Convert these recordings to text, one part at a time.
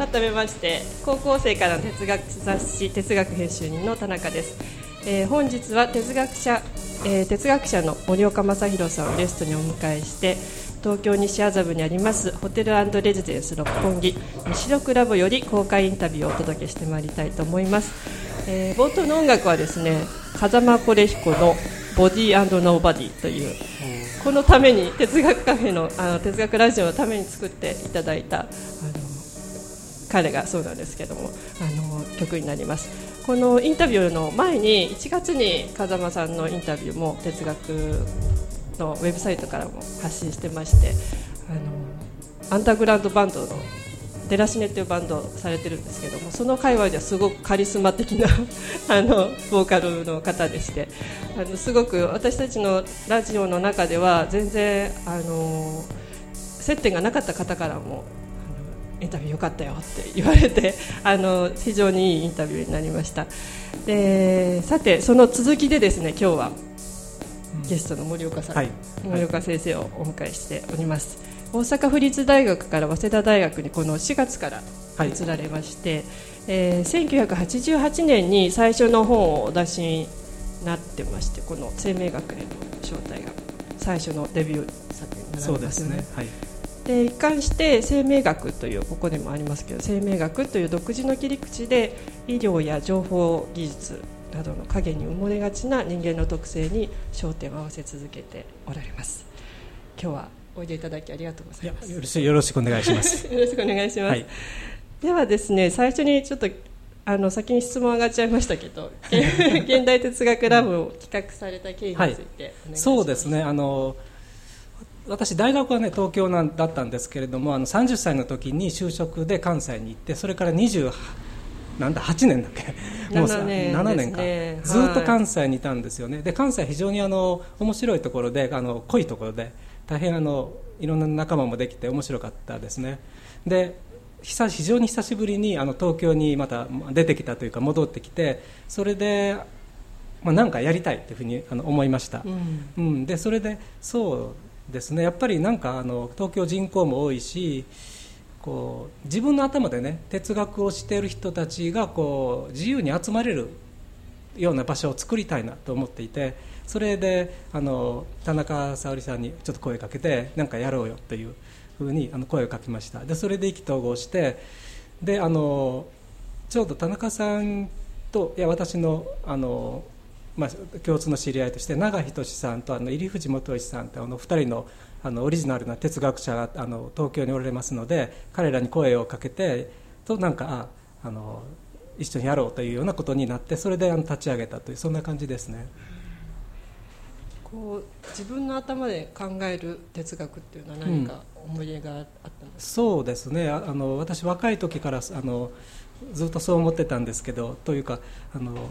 改めまして高校生からの哲学雑誌哲学編集人の田中です、えー、本日は哲学者、えー、哲学者の森岡正弘さんをゲストにお迎えして東京西麻布にありますホテルレジデンス六本木西六ラボより公開インタビューをお届けしてまいりたいと思います、えー、冒頭の音楽はですね風間コレヒコのボディーノーバディというこのために哲学カフェのあの哲学ラジオのために作っていただいたあの彼がそうなんですけどもあの曲になります。このインタビューの前に1月に風間さんのインタビューも哲学のウェブサイトからも発信してましてあのアンダーグラウンドバンドのデラシネっていうバンドをされてるんですけどもその界隈ではすごくカリスマ的な あのボーカルの方でしてあのすごく私たちのラジオの中では全然あの接点がなかった方からもインタビュー良かったよって言われて あの非常にいいインタビューになりました。でさてその続きでですね今日はゲストの森岡さん、はい、森岡先生をお迎えしております、大阪府立大学から早稲田大学にこの4月から移られまして、はい、えー、1988年に最初の本をお出しになってましてこの生命学への招待が最初のデビュー作になりますよね。そうですね。はいで一貫して生命学というここでもありますけど生命学という独自の切り口で医療や情報技術などの影に埋もれがちな人間の特性に焦点を合わせ続けておられます。今日はおいでいただきありがとうございます。よろしくお願いしますよろしくお願いします、はい、ではですね最初にちょっとあの先に質問上がっちゃいましたけど 現代哲学ラボを企画された経緯について、はい、そうですね。あの私大学はね東京なんだったんですけれどもあの30歳の時に就職で関西に行ってそれから28なんだ8年だっけ？もう7年 ,7 年か、ね、ずっと関西にいたんですよね、で関西非常にあの面白いところであの濃いところで大変あのいろんな仲間もできて面白かったですね。で非常に久しぶりにあの東京にまた出てきたというか戻ってきてそれで、まあ、なんかやりたいというふうにあの思いました、うん、うん、でそれでそうですね。やっぱりなんかあの東京人口も多いしこう自分の頭でね哲学をしている人たちがこう自由に集まれるような場所を作りたいなと思っていてそれであの田中沙織さんにちょっと声かけて何かやろうよというふうにあの声をかけました。でそれで意気投合してであのちょうど田中さんといや私のあの、まあ、共通の知り合いとして永仁さんとあの入藤元義さんとあの2人のあのオリジナルな哲学者があの東京におられますので彼らに声をかけてとなんかああの一緒にやろうというようなことになってそれであの立ち上げたというそんな感じですね。こう自分の頭で考える哲学っていうのは何か思い入れがあったんですか、うん、そうですね。あの私若い時からあのずっとそう思ってたんですけどというかあの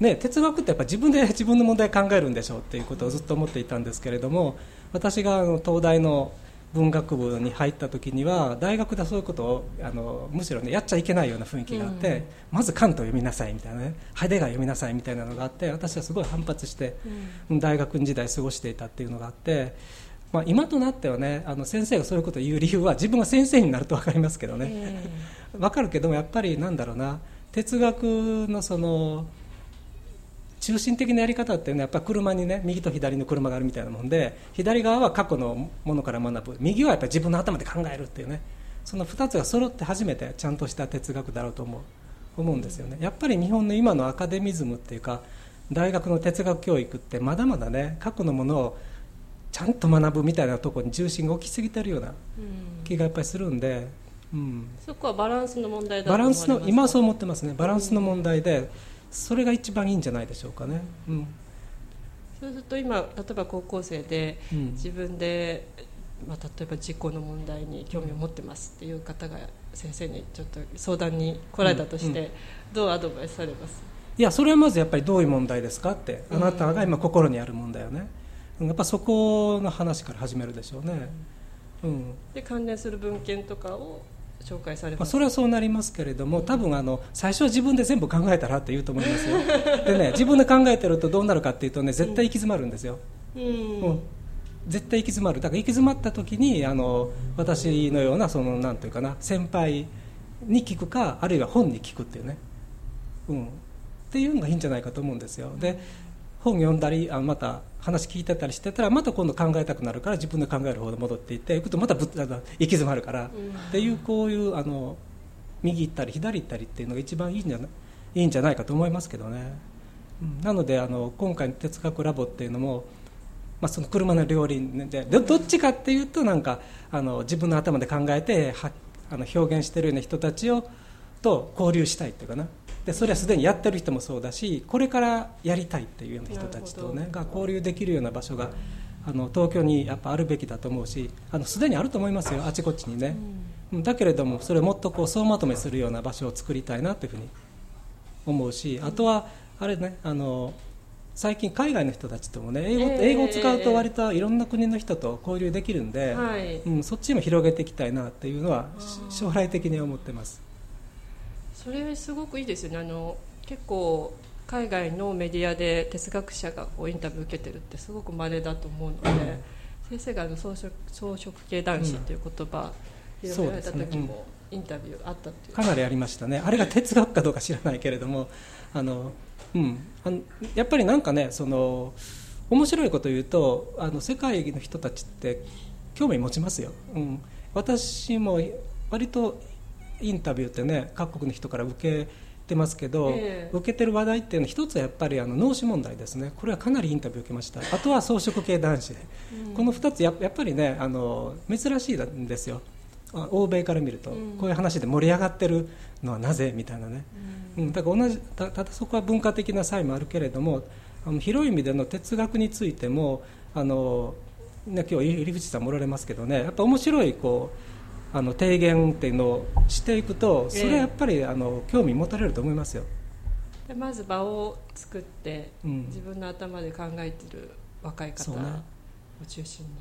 ね、哲学ってやっぱ自分で 自分の問題考えるんでしょうっていうことをずっと思っていたんですけれども私があの東大の文学部に入った時には大学でそういうことをあのむしろ、ね、やっちゃいけないような雰囲気があって、うん、まずカントを読みなさいみたいなねハイデガー読みなさいみたいなのがあって私はすごい反発して、うん、大学時代過ごしていたっていうのがあって。まあ、今となってはねあの先生がそういうことを言う理由は自分が先生になると分かりますけどね、えー、分かるけどもやっぱりなんだろうな哲学のその中心的なやり方っていうのはやっぱ車にね右と左の車があるみたいなもんで左側は過去のものから学ぶ。右はやっぱり自分の頭で考えるっていうね。その2つが揃って初めてちゃんとした哲学だろうと思う。思うんですよね。やっぱり日本の今のアカデミズムっていうか大学の哲学教育ってまだまだね過去のものをちゃんと学ぶみたいなところに重心が置きすぎてるような気がやっぱりするんで、うん、そこはバランスの問題だとバランスの今そう思ってますね。バランスの問題で、それが一番いいんじゃないでしょうかね。うん、そうすると今例えば高校生で自分で、まあ、例えば事故の問題に興味を持ってますっていう方が先生にちょっと相談に来られたとして、どうアドバイスされます？いやそれはまずやっぱりどういう問題ですかってあなたが今心にある問題よね、やっぱそこの話から始めるでしょうね、うん、で関連する文献とかを紹介されまあ、それはそうなりますけれども多分あの最初は自分で全部考えたらって言うと思いますよ。でね自分で考えてるとどうなるかっていうとね絶対行き詰まるんですよ、うん、うん、絶対行き詰まる。だから行き詰まった時にあの私のようなそのなんていうかな先輩に聞くかあるいは本に聞くっていうね、うん、っていうのがいいんじゃないかと思うんですよ。で本読んだりあまた話聞いてたりしてたらまた今度考えたくなるから自分で考える方で戻っていっていくとまたぶあの行き詰まるから、うん、っていうこういうあの右行ったり左行ったりっていうのが一番いいんじゃないいいんじゃないかと思いますけどね、うん、なのであの今回の哲学ラボっていうのも、まあ、その車の両輪でどっちかっていうとなんかあの自分の頭で考えてはあの表現してるような人たちをと交流したいっていうかなでそれはすでにやってる人もそうだしこれからやりたいっていうような人たちと、ね、が交流できるような場所があの東京にやっぱあるべきだと思うしあのすでにあると思いますよあちこちにね、うん、だけれどもそれをもっとこう総まとめするような場所を作りたいなというふうに思うしあとはあれねあの最近海外の人たちともね英語,、英語を使うと割といろんな国の人と交流できるんで、はい、うん、そっちも広げていきたいなっていうのは将来的に思ってますそれすごくいいですよね。あの結構海外のメディアで哲学者がこうインタビュー受けてるってすごく稀だと思うので、うん、先生があの草食草食系男子っていう言葉、うん、広められた時も、インタビューあったっていう。かなりありましたねあれが哲学かどうか知らないけれどもあの、うん、あのやっぱりなんかねその面白いこと言うとあの世界の人たちって興味持ちますよ、うん、私も割とインタビューってね各国の人から受けてますけど、えー、受けてる話題っていうのは一つはやっぱりあの脳死問題ですね。これはかなりインタビュー受けました。あとは草食系男子、うん、この2つややっぱりねあの珍しいんですよ。欧米から見ると、こういう話で盛り上がってるのはなぜみたいなね、うん、だから同じただそこは文化的な差異もあるけれどもあの広い意味での哲学についてもあの、ね、今日入口さんもおられますけどねやっぱ面白いこうあの提言っていうのをしていくとそれはやっぱり、あの興味持たれると思いますよ。でまず場を作って、うん、自分の頭で考えてる若い方を中心に。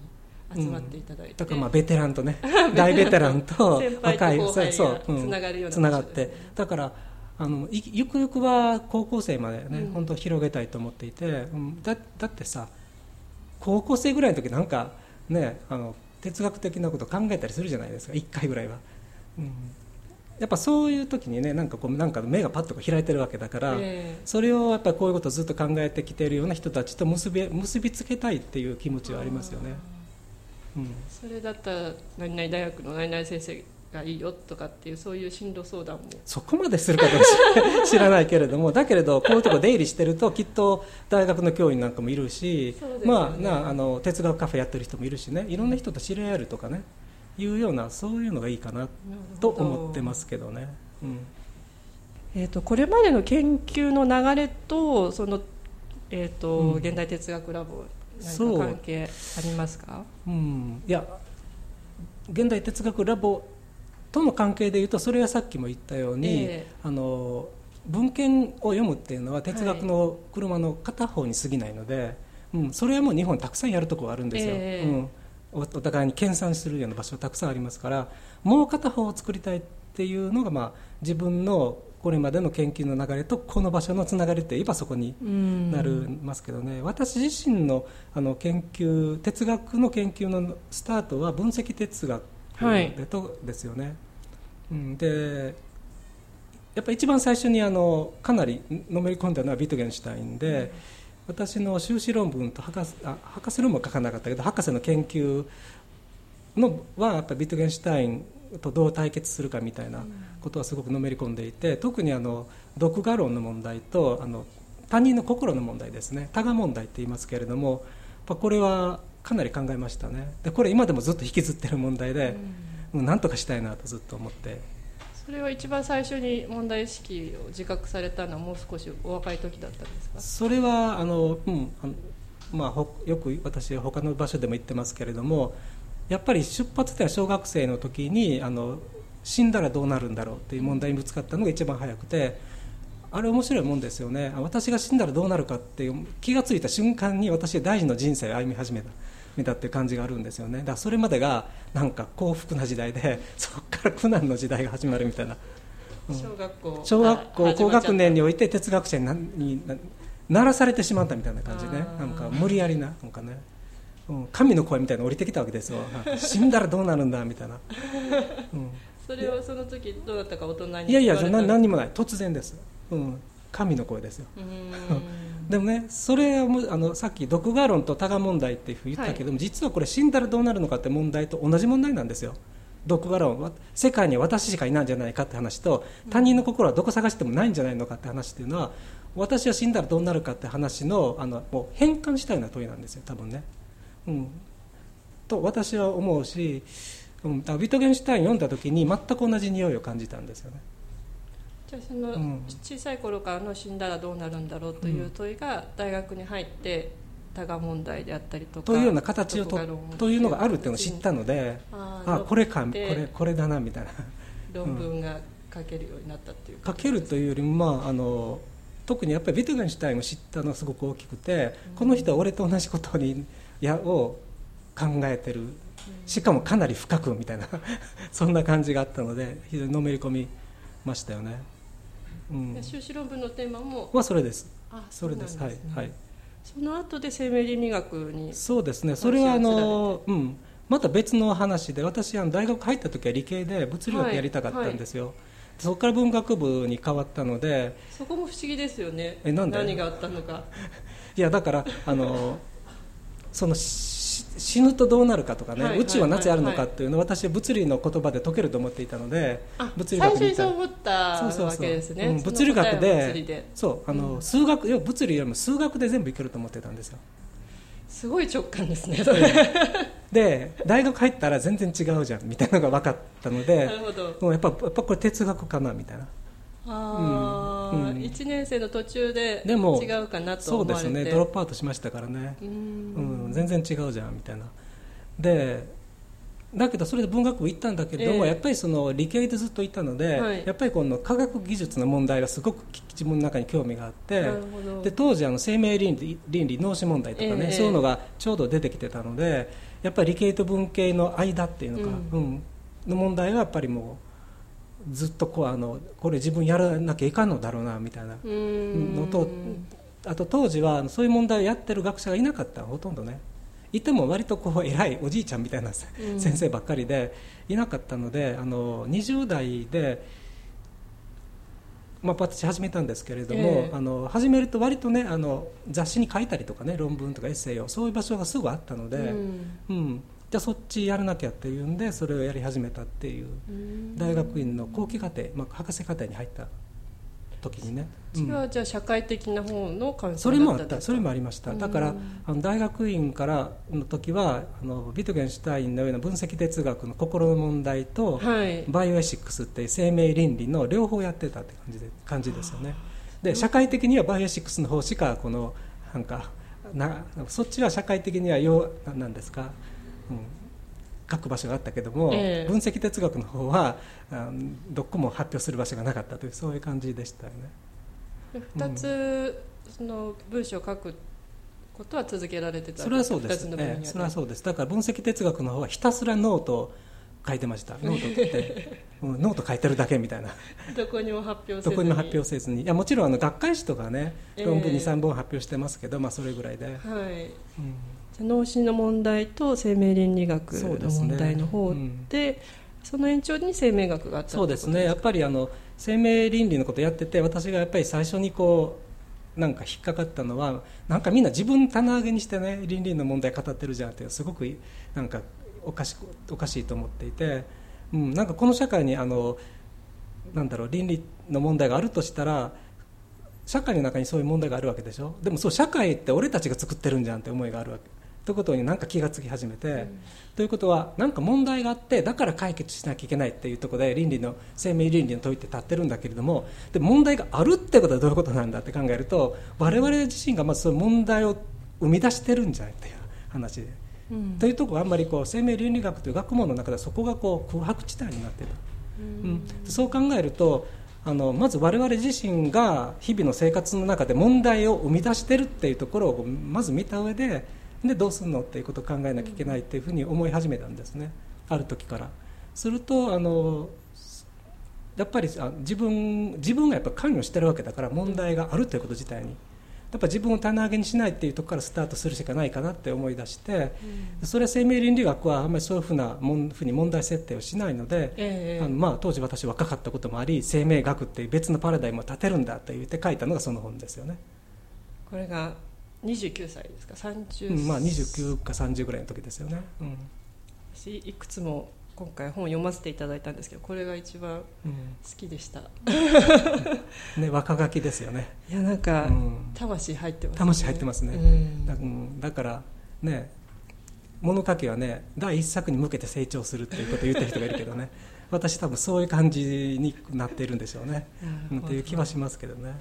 集まっていただいて、うん、だからまあベテランとね 大ベテランと若いそうそうつながるようなつながって。だからあのゆくゆくは高校生までね、うん、本当広げたいと思っていて、うん、だだってさ高校生ぐらいの時なんかねあの哲学的なこと考えたりするじゃないですか。1回ぐらいは、うん、やっぱそういう時にねなんかこうなんか目がパッと開いてるわけだから、えー、それをやっぱりこういうことをずっと考えてきているような人たちと結び結びつけたいっていう気持ちはありますよね。それだったら何々大学の何々先生がいいよとかっていうそういう進路相談も。そこまでするかどうか知らないけれどもだけれどこういうとこ出入りしてるときっと大学の教員なんかもいるし、ね、まあなあの哲学カフェやってる人もいるしねいろんな人と知り合えるとかねいうようなそういうのがいいかなと思ってますけどね。うん。えーと、これまでの研究の流れとその、えーと、うん、現代哲学ラボ何か関係ありますか？う、ん、いや現代哲学ラボとの関係でいうとそれはさっきも言ったように、えー、あの文献を読むっていうのは哲学の車の片方に過ぎないので、はい、うん、それはもう日本たくさんやるところあるんですよ、えー、うん、お互いに研鑽するような場所たくさんありますからもう片方を作りたいっていうのが、まあ、自分のこれまでの研究の流れとこの場所のつながりって言えばそこになりますけどね。私自身のあの研究哲学の研究のスタートは分析哲学でとですよね。うん、でやっぱ一番最初にあのかなりのめり込んだのはビトゲンシュタインで、私の修士論文と博士あ博士論文は書かなかったけど博士の研究のはやっぱビトゲンシュタインとどう対決するかみたいなことはすごくのめり込んでいて特にあの独画論の問題とあの他人の心の問題ですね。多我問題って言いますけれどもこれはかなり考えましたね。でこれ今でもずっと引きずってる問題で、うん、なんとかしたいなとずっと思って。それは一番最初に問題意識を自覚されたのはもう少しお若い時だったんですか？それはあの、うんあのまあ、よく私他の場所でも言ってますけれどもやっぱり出発点は小学生の時にあの死んだらどうなるんだろうっていう問題にぶつかったのが一番早くてあれ面白いもんですよね。私が死んだらどうなるかっていう気が付いた瞬間に私は大事な人生を歩み始めた見たっていう感じがあるんですよね。だからそれまでがなんか幸福な時代で そこから苦難の時代が始まるみたいな、うん、小学校小学校高学年において哲学者にならされてしまったみたいな感じね。なんか無理やりななんかね。神の声みたいなの降りてきたわけですよ。死んだらどうなるんだみたいな、うん、それはその時どうだったか大人に。いやいや何にもない。突然です、うん、神の声ですよ。でもねそれはもうあのさっき毒ガ論と多賀問題っていうふうに言ったけども、実はこれ死んだらどうなるのかって問題と同じ問題なんですよ。毒ガ論は世界には私しかいないんじゃないかって話と他人の心はどこ探してもないんじゃないのかって話っていうのは私は死んだらどうなるかって話のあのもう変換したような問いなんですよ多分ね、うん、と私は思うし、うん、ビトゲンシュタイン読んだ時に全く同じ匂いを感じたんですよねじゃあそのうん。小さい頃からの死んだらどうなるんだろうという問いが大学に入って多賀問題であったりとかというような形をとというのがあるっていうのを知ったので、あーあこれかこでれこれだなみたいな。論文が書けるようになったっていう書けるというよりも、まあ、あの特にやっぱりビトゲンシュタインを知ったのがすごく大きくて、この人は俺と同じことにやを考えてる。しかもかなり深くみたいな。そんな感じがあったので非常にのめり込みましたよね、うん。で、修士論文のテーマもはそれです。あそれです。はいはい。その後で生命倫理学にそうですね。それはあの、うん、また別の話で私あの大学入った時は理系で物理学やりたかったんですよ、そこから文学部に変わったのでそこも不思議ですよね。えなんで？何があったのか。いやだからあのそのし死ぬとどうなるかとかね、はいはい宇宙はなぜあるのかっていうのを私は物理の言葉で解けると思っていたのであ物理最学に行った初にそう思ったそうそうそう。わけですねうん物理学で。そうあの、数学いや物理よりも数学で全部いけると思ってたんですよ。すごい直感ですねそれ。で大学入ったら全然違うじゃんみたいなのが分かったのでなるほど。もうやっぱやっぱこれ哲学かなみたいな。ああ、うん。うん1年生の途中ででも違うかなとそうで思われて。すね。ドロップアウトしましたからね。うーうん。ん、全然違うじゃんみたいな。でだけどそれで文学部行ったんだけれども、ええ。やっぱりその理系でずっといたので、はい。やっぱりこの科学技術の問題がすごく自分の中に興味があってで当時あの生命倫理倫理脳死問題とかね、ええ。そういうのがちょうど出てきてたのでやっぱり理系と文系の間っていうのか、ううん。の問題はやっぱりもうずっとこうあのこれ自分やらなきゃいかんのだろうなみたいな。のとあと当時はそういう問題をやってる学者がいなかったほとんどね。いても割とこう偉いおじいちゃんみたいな先生ばっかりでいなかったのであの20代で、まあ、私始めたんですけれども、ええ。あの始めると割とねあの雑誌に書いたりとかね論文とかエッセイをそういう場所がすぐあったので、うん。うんじゃあそっちやらなきゃっていうんでそれをやり始めたっていううん大学院の後期課程、まあ、博士課程に入った時にね。うんそれはじゃあ社会的な方の関そ心れもあった、それもありました。だからうん、あの大学院からの時は、あのビトゲンシュタインのような分析哲学の心の問題と、はいバイオエシックスっていう生命倫理の両方やってたって感じで感じですよね。で、社会的にはバイオエシックスの方しかこのなんかなそっちは社会的にはようななんですか？うん書く場所があったけども、ええ。分析哲学の方はどこも発表する場所がなかったというそういう感じでしたよね。2つその文章を書くことは続けられてたそれはそうで二す、ええそれはそうです。だから分析哲学の方はひたすらノートを書いてました。ノートって、うんノート書いてるだけみたいな。どこにも発表せずに。どこにも発表せずに。いやもちろんあの学会誌とかねええ。論文23本発表してますけど、まあ、それぐらいで、はい。うん脳死の問題と生命倫理学の問題の方うん。でその延長に生命学があったそうですね。やっぱりあの生命倫理のことやってて私がやっぱり最初にこうなんか引っかかったのはなんかみんな自分棚上げにしてね倫理の問題語ってるじゃんってすごくなんかおかしくおかしいと思っていて、うん、なんかこの社会にあのなんだろう倫理の問題があるとしたら社会の中にそういう問題があるわけでしょ？でもそう社会って俺たちが作ってるんじゃんって思いがあるわけということになんか気がつき始めて、ということは何か問題があってだから解決しなきゃいけないっていうところで倫理の生命倫理の問いって立ってるんだけれどもで問題があるってことはどういうことなんだって考えると我々自身がまずその問題を生み出してるんじゃないっていう話で。うん。というところはあんまりこう生命倫理学という学問の中ではそこがこう空白地帯になっている、うん。そう考えるとあのまず我々自身が日々の生活の中で問題を生み出してるっていうところをまず見た上ででどうするのっていうことを考えなきゃいけないっていうふうに思い始めたんですね。ある時から。するとあのやっぱりあ自分自分がやっぱ関与してるわけだから問題があるということ自体に。っぱ自分を棚上げにしないっていうところからスタートするしかないかなって思い出して、うん、それは生命倫理学はあんまりそういうふうなもんふうに問題設定をしないので、えー、あのまあ、当時私若かったこともあり生命学っていう別のパラダイムを立てるんだと言って書いたのがその本ですよね。これが29歳ですか？30、うん、まあ29か30ぐらいの時ですよね、うん、私いくつも今回本を読ませていただいたんですけどこれが一番好きでした、うん、ね若書きですよね。いやなんか、うん、魂入ってますね。魂入ってますね、うん、だだからね物書きはね第一作に向けて成長するっていうことを言ってる人がいるけどね。私多分そういう感じになっているんでしょうね、うん、っていう気はしますけどね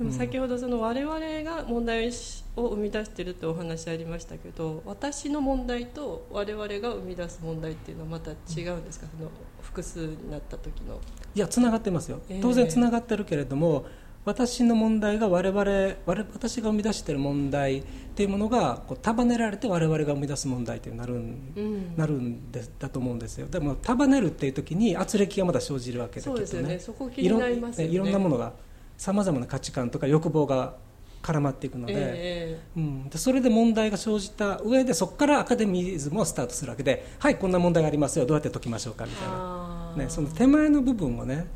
でも先ほどその我々が問題を生み出しているとお話ありましたけど私の問題と我々が生み出す問題っていうのはまた違うんですか？その複数になった時の。いやつながってますよ。当然つながってるけれども、えー私の問題が我々私が生み出している問題っていうものがこう束ねられて我々が生み出す問題となるん、うん、なるんでだと思うんですよ。でも束ねるっていう時に圧力がまだ生じるわけでそうですよね。そこ気になりますよねいろんなものがさまざまな価値観とか欲望が絡まっていくのでえー、うん、でそれで問題が生じた上でそこからアカデミズムをスタートするわけではいこんな問題がありますよどうやって解きましょうかみたいな、ね、その手前の部分をね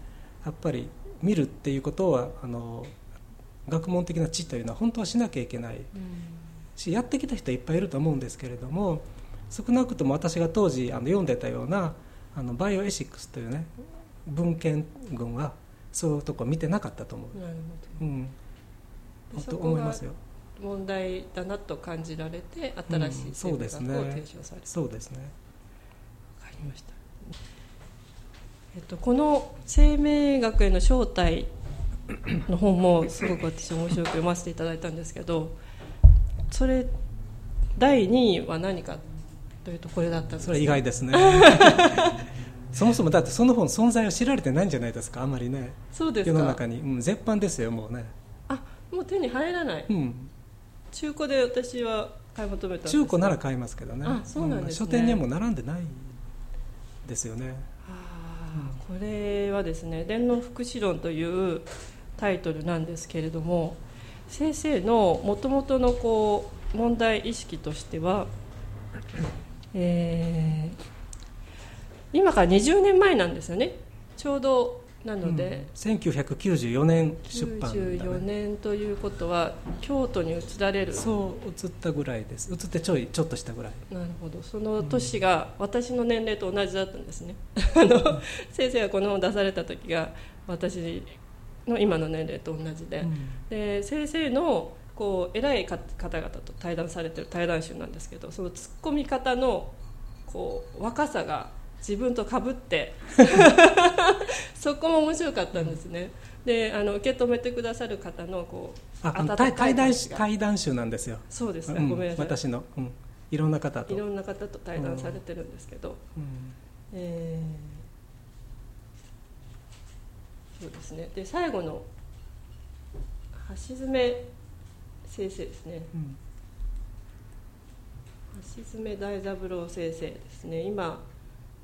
やっぱり見るっていうことはあの学問的な知というのは本当はしなきゃいけない、うん、しやってきた人はいっぱいいると思うんですけれども少なくとも私が当時あの読んでたようなあのバイオエシックスというね文献群はそういうとこ見てなかったと思う。なるほど、うん、と思いますよ。問題だなと感じられて新しい生活を提唱された、うん、そうですね。わかりました。えっとこの生命学への正体の本もすごく私面白く読ませていただいたんですけど、それ第2位は何かというとこれだったんです。それ意外ですね。そもそもだってその本存在を知られてないんじゃないですかあんまりね。そうです世の中に、うん、絶版ですよもうね。あもう手に入らない、うん、中古で私は買い求めた中古なら買いますけどね。あそうなんです、ね。うん、書店にはもう並んでないですよね。あ、これはですね「電脳福祉論」というタイトルなんですけれども先生のもともとのこう問題意識としては、えー、今から20年前なんですよね。ちょうどなので、うん、1994年出版、ね、94年ということは京都に移られる。そう移ったぐらいです。移ってちょいちょっとしたぐらい。なるほど。その年が私の年齢と同じだったんですね、あの先生がこの本を出された時が私の今の年齢と同じで。うん、で先生のこう偉い方々と対談されてる対談集なんですけどそのツッコミ方のこう若さが自分とかぶって。そこも面白かったんですね、であの受け止めてくださる方のこうあ対対談対談集なんですよ。そうです。ね、うん、ごめんなさい。私の、うん、いろんな方と。いろんな方と対談されてるんですけど、うん、えー、そうですね。で最後の橋爪先生ですね、橋爪大三郎先生ですね。今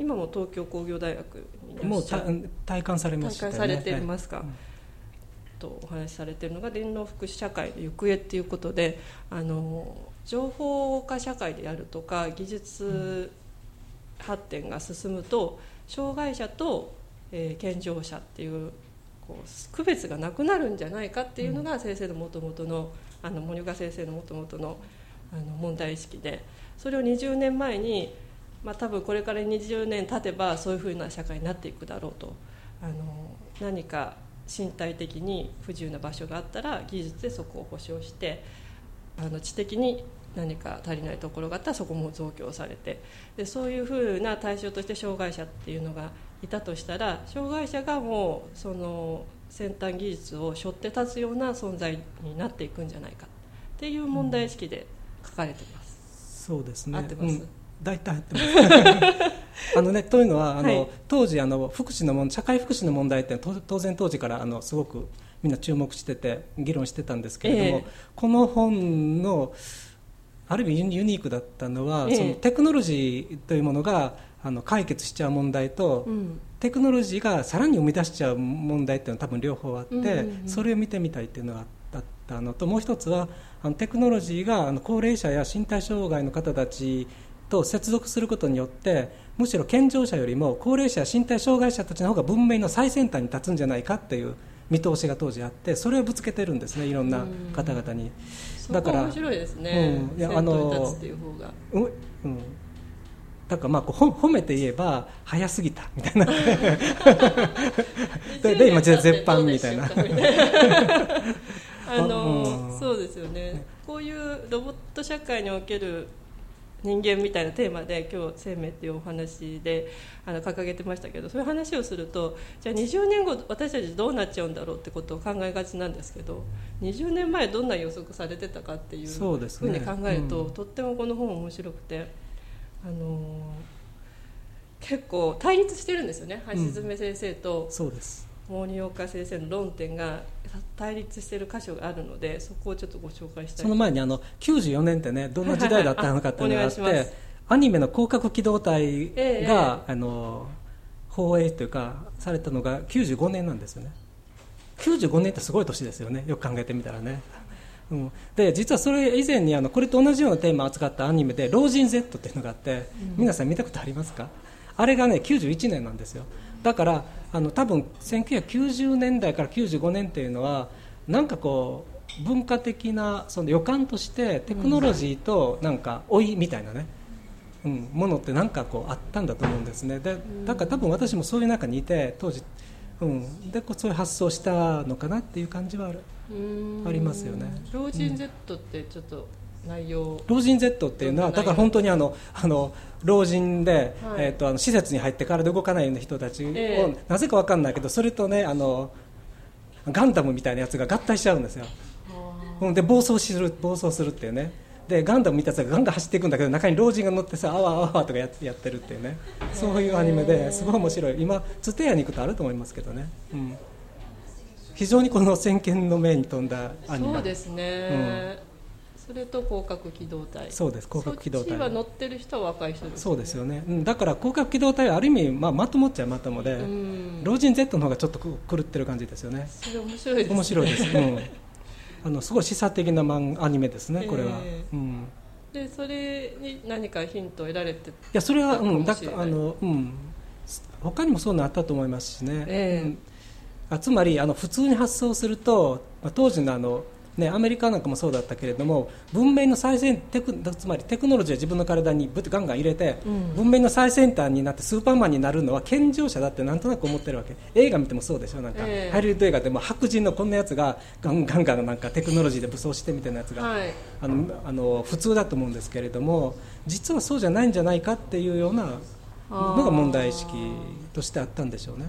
今も東京工業大学にもう体感されましたね。体感されてますか、はい、とお話しされているのが電脳福祉社会の行方っていうことであの情報化社会であるとか技術発展が進むと障害者と、えー、健常者っていうこう区別がなくなるんじゃないかっていうのが先生のもともとのあの森岡先生のもともとのあの問題意識でそれを20年前にまあ、多分これから20年経てばそういうふうな社会になっていくだろうと。あの何か身体的に不自由な場所があったら技術でそこを保障してあの知的に何か足りないところがあったらそこも増強されて。でそういうふうな対象として障害者っていうのがいたとしたら障害者がもうその先端技術を背負って立つような存在になっていくんじゃないかっていう問題意識で書かれてます。そうですね。合ってます、うん大体入ってます。あのね、というのはあの、はい、当時あの福祉の問社会福祉の問題って当然当時からあのすごくみんな注目してて議論してたんですけれども、えー、この本のある意味ユニークだったのは、えー、そのテクノロジーというものがあの解決しちゃう問題と、うん、テクノロジーがさらに生み出しちゃう問題っていうのは多分両方あって、うんうんうん、それを見てみたいっていうのがあったったのともう一つはあのテクノロジーがあの高齢者や身体障害の方たちと接続することによってむしろ健常者よりも高齢者や身体障害者たちの方が文明の最先端に立つんじゃないかっていう見通しが当時あってそれをぶつけてるんですねいろんな方々に。だから面白いですね、うん、いやあのうん、うん。だからまあこう褒めて言えば早すぎたみたいな。で今絶版みたいな。あの、うん、そうですよね。こういうロボット社会における人間みたいなテーマで今日生命っていうお話であの掲げてましたけどそういう話をするとじゃあ20年後私たちどうなっちゃうんだろうってことを考えがちなんですけど20年前どんな予測されてたかっていうふうに考えると、ねうん、とってもこの本面白くて。あの結構対立してるんですよね橋爪先生と、そうです森岡先生の論点が対立している箇所があるのでそこをちょっとご紹介したい。その前にあの94年ってねどんな時代だったのかっていうのがあってアニメの広角機動隊が、えー、あの放映というかされたのが95年なんですよね。95年ってすごい年ですよねよく考えてみたらね。うん、で実はそれ以前にあのこれと同じようなテーマを扱ったアニメで「老人 Z」っていうのがあって、皆さん見たことありますか？あれがね91年なんですよ。だからあの多分1990年代から95年っていうのはなんかこう文化的なその予感としてテクノロジーとなんか老いみたいなね、うん、ものってなんかこうあったんだと思うんですね。でだから多分私もそういう中にいて当時、うん、でそういう発想したのかなっていう感じはある。ありますよね。老人 Z ってちょっと内容、老人 Z っていうのはだから本当にあのあの老人で、はい、えーと、あの施設に入って体動かないような人たちを、えー、なぜか分かんないけどそれとねあのガンダムみたいなやつが合体しちゃうんですよ。で暴走する暴走するっていうね。でガンダム見たやつがガンガン走っていくんだけど中に老人が乗ってさあわあわとかややってるっていうねそういうアニメですごい面白い今ツテヤに行くとあると思いますけどね、うん非常にこの先見の目に富んだアニメそうですね、うん、それと広角機動隊。そうです広角機動隊。は乗ってる人は若い人です、ね、そうですよね、うん、だから広角機動隊はある意味、まあ、まともっちゃまともで、うん、老人 Z の方がちょっと狂ってる感じですよね。それ面白いです、ね、面白いです、うん、あのすごい示唆的なマンアニメですねこれは、えー、うん。でそれに何かヒントを得られていやそれは、うん、だあの、うん、他にもそういうのあったと思いますしね、えー、うんあつまりあの普通に発想すると、まあ、当時のあの、ね、アメリカなんかもそうだったけれども文明の最先テクつまりテクノロジーを自分の体にガンガン入れて、うん、文明の最先端になってスーパーマンになるのは健常者だってなんとなく思ってるわけ。映画見てもそうでしょ？なんか、えー、ハリウッド映画でも白人のこんなやつがガンガンガンなんかテクノロジーで武装してみたいなやつが、はい、あのあの普通だと思うんですけれども実はそうじゃないんじゃないかっていうようなのが問題意識としてあったんでしょうね。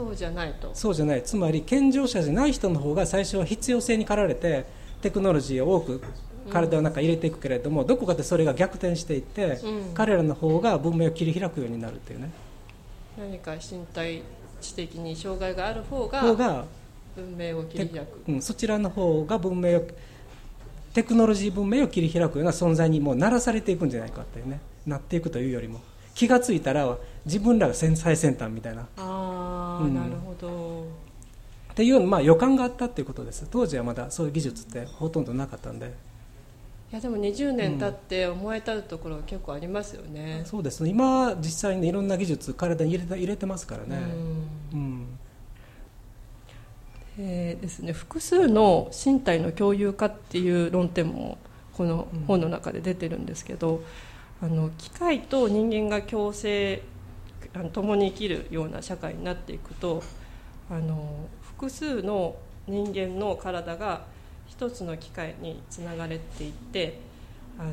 そうじゃないと。そうじゃない。つまり健常者じゃない人の方が最初は必要性に駆られてテクノロジーを多く体の中に入れていくけれども、うん、どこかでそれが逆転していって、うん、彼らの方が文明を切り開くようになるっていうね。何か身体知的に障害がある方が方が文明を切り開く、うん、そちらの方が文明をテクノロジー文明を切り開くような存在にもうならされていくんじゃないかっていうね。なっていくというよりも。気が付いたら自分らが最先端みたいな。ああ、うん、なるほど。っていう、まあ、予感があったっていうことです。当時はまだそういう技術ってほとんどなかったんで。いやでも20年経って思い至るところは結構ありますよね、うん、そうですね。今実際にいろんな技術体に入れて入れてますからね。うん、うん。えーですね、複数の身体の共有化っていう論点もこの本の中で出てるんですけど、あの機械と人間が共生あの共に生きるような社会になっていくとあの複数の人間の体が一つの機械につながれていってあの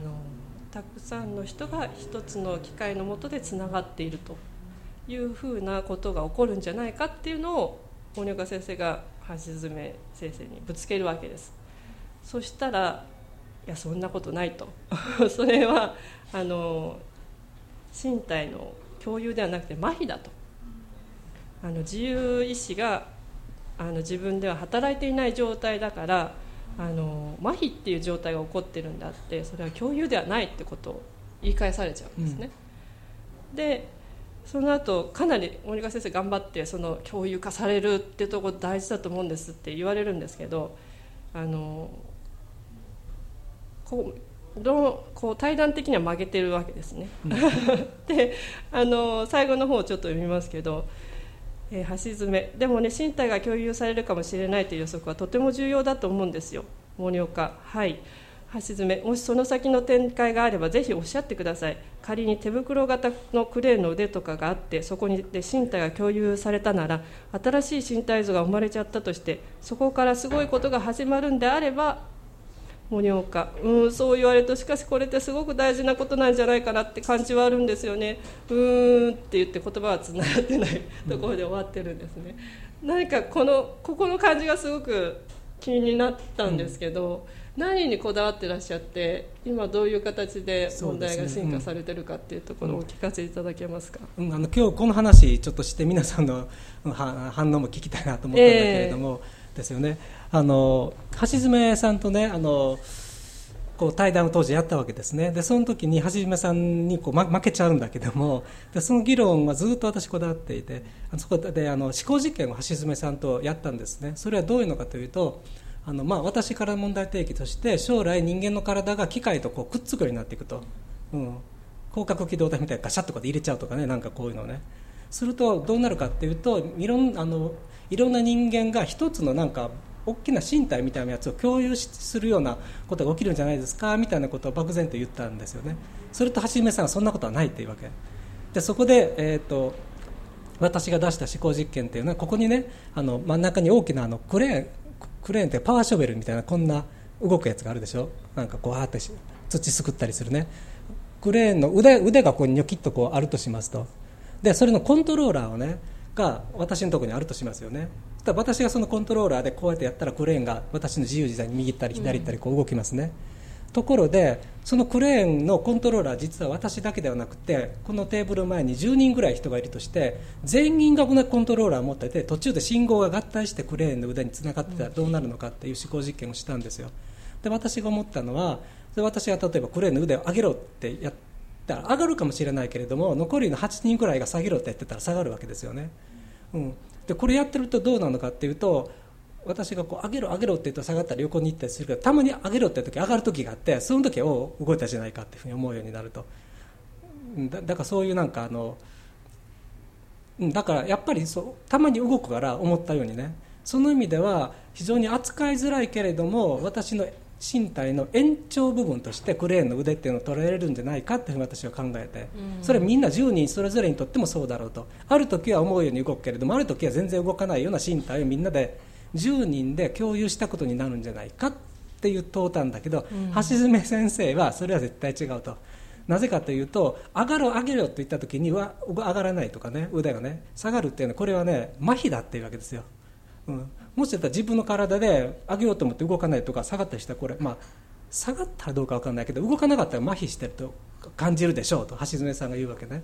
たくさんの人が一つの機械のもとでつながっているというふうなことが起こるんじゃないかっていうのを大岡先生が橋爪先生にぶつけるわけです。そしたらいやそんなことないと それはあの身体の共有ではなくて麻痺だとあの自由意志があの自分では働いていない状態だからあの麻痺っていう状態が起こってるんだってそれは共有ではないってことを言い返されちゃうんですね。うん、でその後かなり森川先生頑張ってその共有化されるってところ大事だと思うんですって言われるんですけどあのこうどうこう対談的には曲げてるわけですね。うん、であの最後の方をちょっと読みますけど「えー、橋爪。でもね身体が共有されるかもしれないという予測はとても重要だと思うんですよ。森岡はい。橋爪。もしその先の展開があればぜひおっしゃってください。仮に手袋型のクレーンの腕とかがあってそこにで身体が共有されたなら新しい身体図が生まれちゃったとしてそこからすごいことが始まるんであれば森岡うんそう言われるとしかしこれってすごく大事なことなんじゃないかなって感じはあるんですよね。うーんって言って言葉はつながってないところで終わってるんですね、何かこのここの感じがすごく気になったんですけど、うん何にこだわってらっしゃって今どういう形で問題が進化されてるかっていうところをお聞かせいただけますか、うん、あの今日この話ちょっとして皆さんの反応も聞きたいなと思ったんだけれども、えー、ですよねあの橋爪さんとねあのこう対談を当時やったわけですね。でその時に橋爪さんにこう、ま、負けちゃうんだけどもでその議論はずっと私こだわっていてあそこであの思考実験を橋爪さんとやったんですね。それはどういうのかというとあの、まあ、私から問題提起として将来人間の体が機械とこうくっつくようになっていくと、うん、広角機動隊みたいにガシャッとかで入れちゃうとかねなんかこういうのね。するとどうなるかっていうといろんあのいろんな人間が一つのなんか大きな身体みたいなやつを共有するようなことが起きるんじゃないですかみたいなことを漠然と言ったんですよね。それと橋爪さんはそんなことはないっていうわけ。でそこで、えーと、私が出した思考実験っていうのはここにねあの真ん中に大きなあのクレーンクレーンってパワーショベルみたいなこんな動くやつがあるでしょ。なんかこうあって土すくったりするね。クレーンの腕腕がこうニョキッとこうあるとしますと。でそれのコントローラーをねが私のところにあるとしますよね。私がそのコントローラーでこうやってやったらクレーンが私の自由自在に右行ったり左行ったりこう動きますね、うんところでそのクレーンのコントローラー実は私だけではなくてこのテーブル前に10人ぐらい人がいるとして全員が同じコントローラーを持ってて途中で信号が合体してクレーンの腕につながってたらどうなるのかっていう思考実験をしたんですよ。で私が思ったのは私が例えばクレーンの腕を上げろってやったら上がるかもしれないけれども残りの8人ぐらいが下げろってやってたら下がるわけですよね、うん、でこれやってるとどうなのかっていうと私がこう上げろ上げろって言うと下がったり横に行ったりするけどたまに上げろって時上がる時があってその時お動いたじゃないかっていうふうに思うようになると。だだからそういうなんかあのだからやっぱりそうたまに動くから思ったようにね。その意味では非常に扱いづらいけれども私の身体の延長部分としてクレーンの腕っていうのを捉えられるんじゃないかっていうふうに私は考えて、それみんな10人それぞれにとってもそうだろうと。ある時は思うように動くけれどもある時は全然動かないような身体をみんなで10人で共有したことになるんじゃないかっていう問うたんだけど、うん、橋爪先生はそれは絶対違うと。なぜかというと上がろう上げろと言った時には上がらないとかね腕がね下がるっていうのはこれはね麻痺だっていうわけですよ、うん、もしかったら自分の体で上げようと思って動かないとか下がったりしたらこれまあ下がったらどうか分かんないけど動かなかったら麻痺してると感じるでしょうと橋爪さんが言うわけね、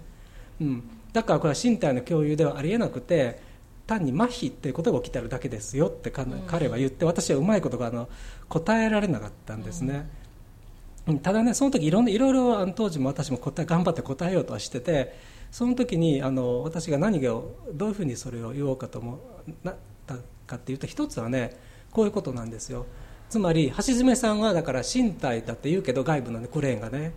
うん、だからこれは身体の共有ではありえなくて単に麻痺っていうことが起きてるだけですよって彼は言って私はうまいことがあの答えられなかったんですね、うん、ただねその時いろんないろいろあの当時も私も答え頑張って答えようとはしててその時にあの私が何をどういうふうにそれを言おうかと思なったかっていうと一つはねこういうことなんですよ。つまり橋爪さんはだから身体だって言うけど外部の、ね、クレーンがね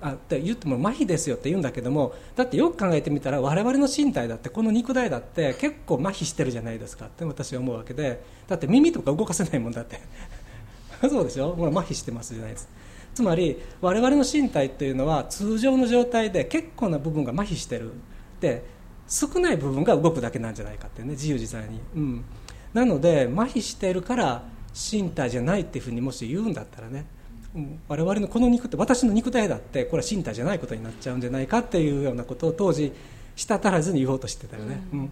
あって言っても麻痺ですよって言うんだけどもだってよく考えてみたら我々の身体だってこの肉体だって結構麻痺してるじゃないですかって私は思うわけでだって耳とか動かせないもんだって。そうでしょ？ほら麻痺してますじゃないです。つまり我々の身体っていうのは通常の状態で結構な部分が麻痺してる。で少ない部分が動くだけなんじゃないかってね自由自在に、うん、なので麻痺しているから身体じゃないっていうふうにもし言うんだったらね我々のこの肉って私の肉体だってこれは身体じゃないことになっちゃうんじゃないかっていうようなことを当時した足らずに言おうとしてたよね、うん、うん、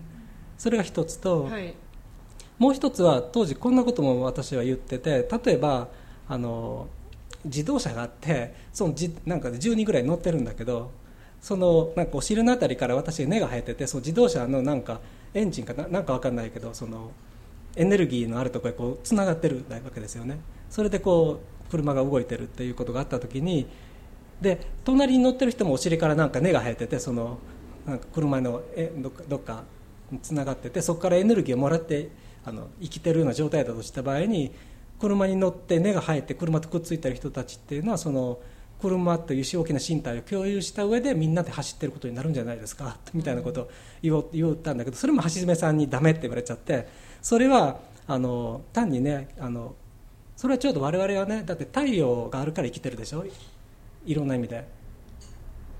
それが一つと、はい、もう一つは当時こんなことも私は言ってて例えばあの自動車があってそのじなんかで10人ぐらい乗ってるんだけどそのなんかお尻の辺りから私根が生えててその自動車のなんかエンジンかななんか分かんないけどそのエネルギーのあるところへこうつながってるわけですよね。それでこう車が動いてるっていうことがあった時にで隣に乗ってる人もお尻からなんか根が生えててそのなんか車のえどっかどっかつながっててそこからエネルギーをもらってあの生きてるような状態だとした場合に車に乗って根が生えて車とくっついてる人たちっていうのはその車という大きな身体を共有した上でみんなで走ってることになるんじゃないですかみたいなことを言言ったんだけどそれも橋爪さんにダメって言われちゃってそれはあの単にねあのそれはちょうど我々はねだって太陽があるから生きてるでしょ？いろんな意味で、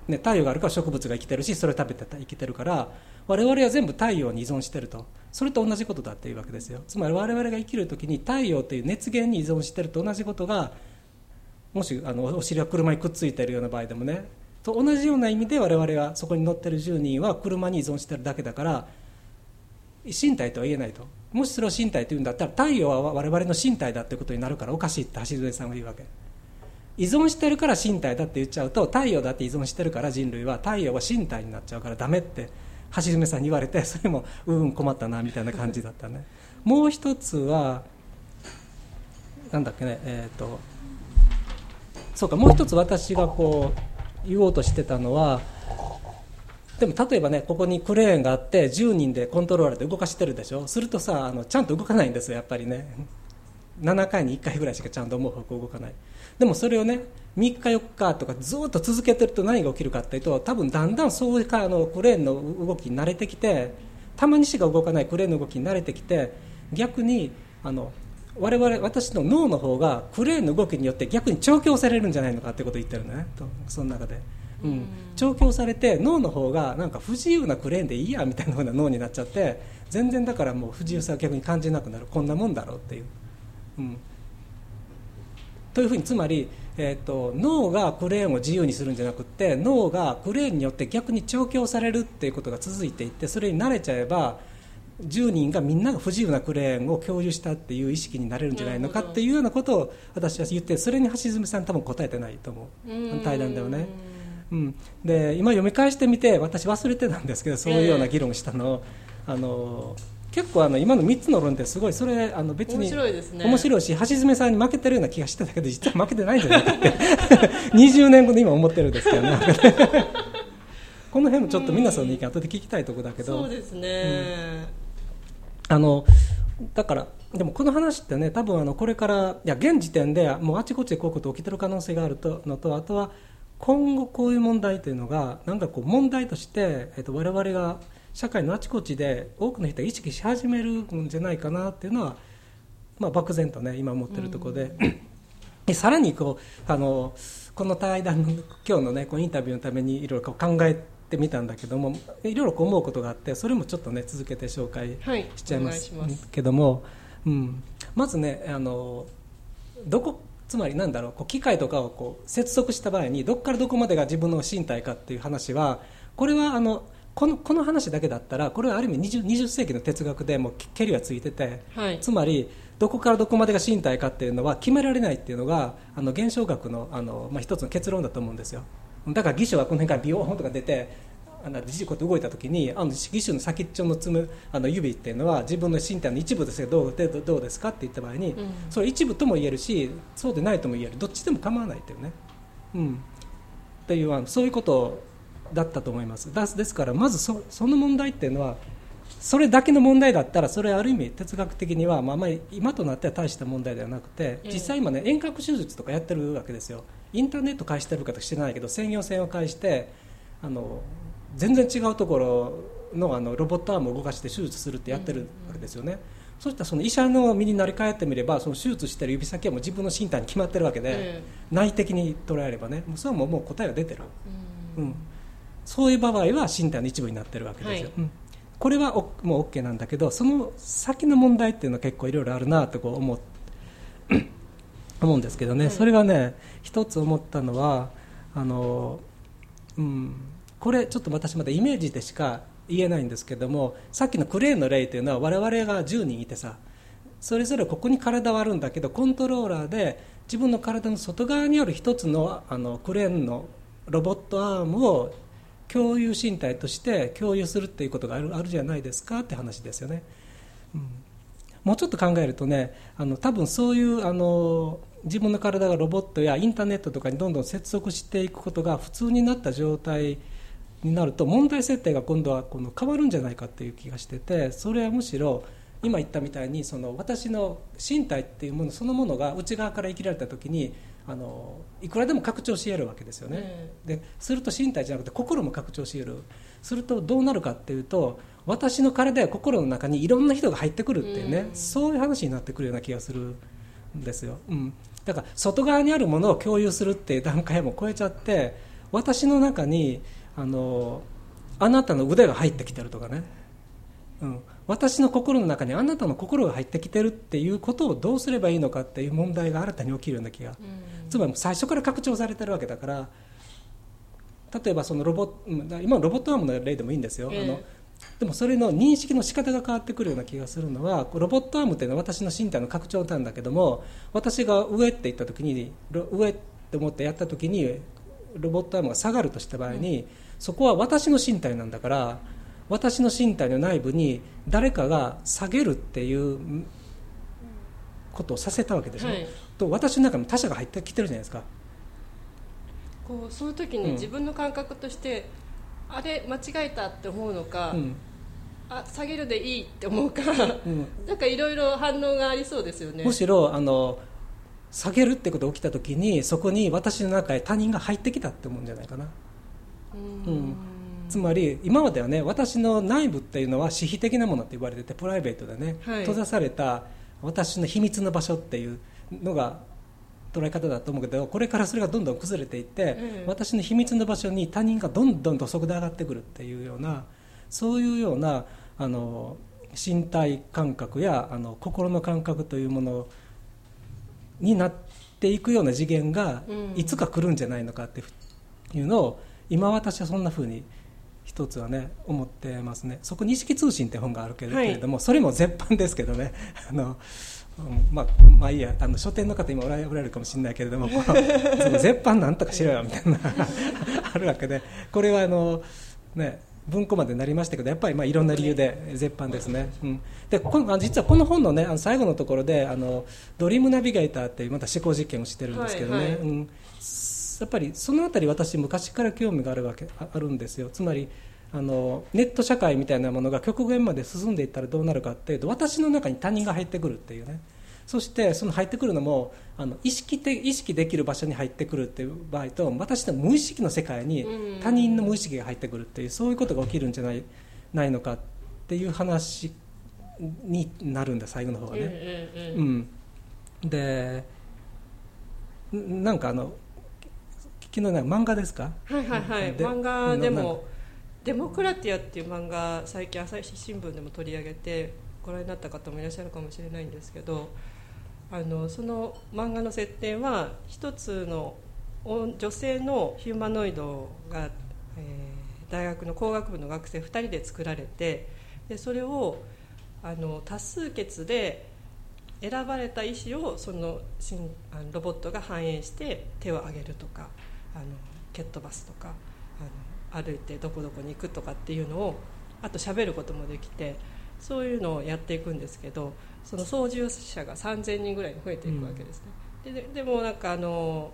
ね、太陽があるから植物が生きてるしそれを食べて生きてるから我々は全部太陽に依存してると。それと同じことだっていうわけですよ。つまり我々が生きる時に太陽という熱源に依存してると同じことがもしあのお尻が車にくっついているような場合でもね。と同じような意味で我々はそこに乗ってる10人は車に依存してるだけだから身体とは言えないと。もしそれを身体と言うんだったら太陽は我々の身体だってことになるからおかしいって橋爪さんは言うわけ。依存してるから身体だって言っちゃうと太陽だって依存してるから人類は太陽は身体になっちゃうからダメって橋爪さんに言われてそれもうん困ったなみたいな感じだったね。もう一つはなんだっけねえっ、ー、とそうかもう一つ私がこう言おうとしてたのはでも例えばねここにクレーンがあって10人でコントローラーで動かしてるでしょ？するとさあのちゃんと動かないんですよやっぱりね。7回に1回ぐらいしかちゃんと思う方向動かない。でもそれをね3日4日とかずっと続けてると何が起きるかっていうと多分だんだんそういうあのクレーンの動きに慣れてきてたまにしか動かないクレーンの動きに慣れてきて逆にあの我々私の脳の方がクレーンの動きによって逆に調教されるんじゃないのかってことを言ってるね。とその中で、うん、調教されて脳の方がなんか不自由なクレーンでいいやみたいなふうな脳になっちゃって全然だからもう不自由さは逆に感じなくなる。こんなもんだろうっていう、うん、というふうにつまり、えーと、脳がクレーンを自由にするんじゃなくて脳がクレーンによって逆に調教されるっていうことが続いていってそれに慣れちゃえば10人がみんなが不自由なクレーンを共有したっていう意識になれるんじゃないのかっていうようなことを私は言ってそれに橋爪さん多分答えてないと思う対談ではね。うん、で今読み返してみて私忘れてたんですけどそういうような議論をしたの。を、あの結構あの今の3つの論ってすごいそれあの別に面白いです、ね、面白いし橋爪さんに負けてるような気がしてたけど実は負けてないんじゃないかって。20年後で今思ってるんですけどね。この辺もちょっと皆さんの意見後で聞きたいところだけど。そうですね、うん、あのだからでもこの話ってね多分あのこれからいや現時点でもうあちこちでこういうこと起きてる可能性があるとのとあとは今後こういう問題というのがなんかこう問題として、えっと、我々が社会のあちこちで多くの人が意識し始めるんじゃないかなっていうのは、まあ、漠然とね今思ってるところで、うん、さらにこうあのこの対談の今日のねこうインタビューのためにいろいろ考えてみたんだけどもいろいろ思うことがあってそれもちょっとね続けて紹介しちゃいますけども、うん、まずねあのどこつまりなんだろうこう機械とかをこう接続した場合にどこからどこまでが自分の身体かっていう話はこれはあのこのこの話だけだったらこれはある意味 20, 20世紀の哲学でもけりはついてて、はい、つまりどこからどこまでが身体かっていうのは決められないっていうのがあの現象学のあの、まあ、一つの結論だと思うんですよだから義手はこの辺からビヨーンとか出てあのジジコって動いた時にあの義手の先っちょのつむあの指っていうのは自分の身体の一部ですがどうどどうですか？って言った場合に、うん、それ一部とも言えるしそうでないとも言える。どっちでも構わないっていうね、うん、っていうあのそういうことだったと思います。ですからまずそその問題っていうのはそれだけの問題だったらそれある意味哲学的には、まあ、あまり今となっては大した問題ではなくて実際今ね遠隔手術とかやってるわけですよインターネット介してるかとしてないけど専用線を介してあの全然違うところのあのロボットアームを動かして手術するってやってるわけですよね、うんうん、そうしたらその医者の身になり替えてみればその手術してる指先はもう自分の身体に決まってるわけで、内的に捉えればねそれはもう答えが出てる、うん、うん。そういう場合は身体の一部になってるわけですよ、はい。うん、これはもう OK なんだけどその先の問題っていうのは結構いろいろあるなとこう思思うんですけどね、はい、それがね一つ思ったのはあの、うん、これちょっと私まだイメージでしか言えないんですけどもさっきのクレーンの例というのは我々が10人いてさそれぞれここに体はあるんだけどコントローラーで自分の体の外側にある一つのあのクレーンのロボットアームを共有身体として共有するっていうことがあるあるじゃないですかって話ですよね、うん、もうちょっと考えるとねあの多分そういうあの自分の体がロボットやインターネットとかにどんどん接続していくことが普通になった状態になると問題設定が今度はこの変わるんじゃないかっていう気がしててそれはむしろ今言ったみたいにその私の身体っていうものそのものが内側から生きられた時にあのいくらでも拡張し得るわけですよね、ですると身体じゃなくて心も拡張し得る。するとどうなるかっていうと私の体や心の中にいろんな人が入ってくるっていうね、うん、そういう話になってくるような気がするんですよ、うん、だから外側にあるものを共有するっていう段階も超えちゃって私の中にあのあなたの腕が入ってきてるとかね、うん、私の心の中にあなたの心が入ってきてるっていうことをどうすればいいのかっていう問題が新たに起きるような気が、うん、つまり最初から拡張されてるわけだから例えばそのロボ今のロボットアームの例でもいいんですよ、えー、あのでもそれの認識の仕方が変わってくるような気がするのはロボットアームっていうのは私の身体の拡張なんだけども私が上って言った時に上って思ってやった時にロボットアームが下がるとした場合に、うん、そこは私の身体なんだから私の身体の内部に誰かが下げるっていうことをさせたわけでしょ、はい、と私の中に他者が入ってきてるじゃないですか。こうその時に自分の感覚として、うん、あれ間違えたって思うのか、うん、あ下げるでいいって思うか、うん、なんかいろいろ反応がありそうですよね。むしろあの下げるってことが起きた時にそこに私の中へ他人が入ってきたって思うんじゃないかな。うん。つまり今まではね私の内部っていうのは私費的なものって言われててプライベートでね、はい、閉ざされた私の秘密の場所っていうのが捉え方だと思うけどこれからそれがどんどん崩れていって、うん、私の秘密の場所に他人がどんどん土足で上がってくるっていうようなそういうようなあの身体感覚やあの心の感覚というものになっていくような次元がいつか来るんじゃないのかっていうのを今私はそんなふうに一つはね思ってますね。そこに意識通信って本があるけれども、はい、それも絶版ですけどね。あの、うん、まあ、まあいいや。あの書店の方今おられるかもしれないけれども この絶版なんとかしろよみたいな あるわけで。これはあのね文庫までなりましたけどやっぱりまあいろんな理由で絶版ですね、うん、でこの実はこの本の,、ね、あの最後のところであのドリームナビゲーターっていうまた思考実験をしてるんですけどね、はいはい、うん、やっぱりその辺り私昔から興味があるわけあるんですよ。つまりあのネット社会みたいなものが極限まで進んでいったらどうなるかっていうと私の中に他人が入ってくるっていうね。そしてその入ってくるのもあの意識的意識できる場所に入ってくるっていう場合と私の無意識の世界に他人の無意識が入ってくるっていうそういうことが起きるんじゃないないのかっていう話になるんだ最後の方はね。うん、でなんかあの昨日ね漫画ですか？はいはいはい。漫画でも「デモクラティア」っていう漫画最近朝日新聞でも取り上げてご覧になった方もいらっしゃるかもしれないんですけどあのその漫画の設定は一つの女性のヒューマノイドが、えー、大学の工学部の学生2人で作られてでそれをあの多数決で選ばれた意思をそのあのロボットが反映して手を挙げるとかあの蹴っ飛ばすとかあの歩いてどこどこに行くとかっていうのをあと喋ることもできてそういうのをやっていくんですけどその操縦者が3000人ぐらいに増えていくわけですね、ででもなんかあの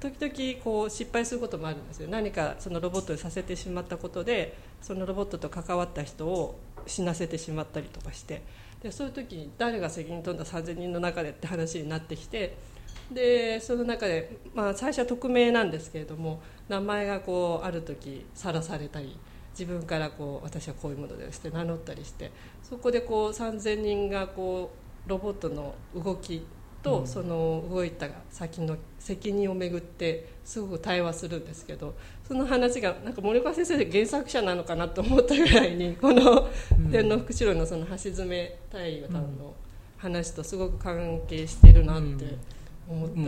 時々こう失敗することもあるんですよ。何かそのロボットにさせてしまったことでそのロボットと関わった人を死なせてしまったりとかして。でそういう時に誰が責任取んだ3000人の中でって話になってきてでその中で、まあ、最初は匿名なんですけれども名前がこうある時さらされたり自分からこう私はこういうものですって名乗ったりしてそこでこう3000人がこうロボットの動きとその動いた先の責任をめぐってすごく対話するんですけどその話がなんか森岡先生で原作者なのかなと思ったぐらいにこの天皇福祉郎のその橋爪太夫さんの話とすごく関係してるなってうん、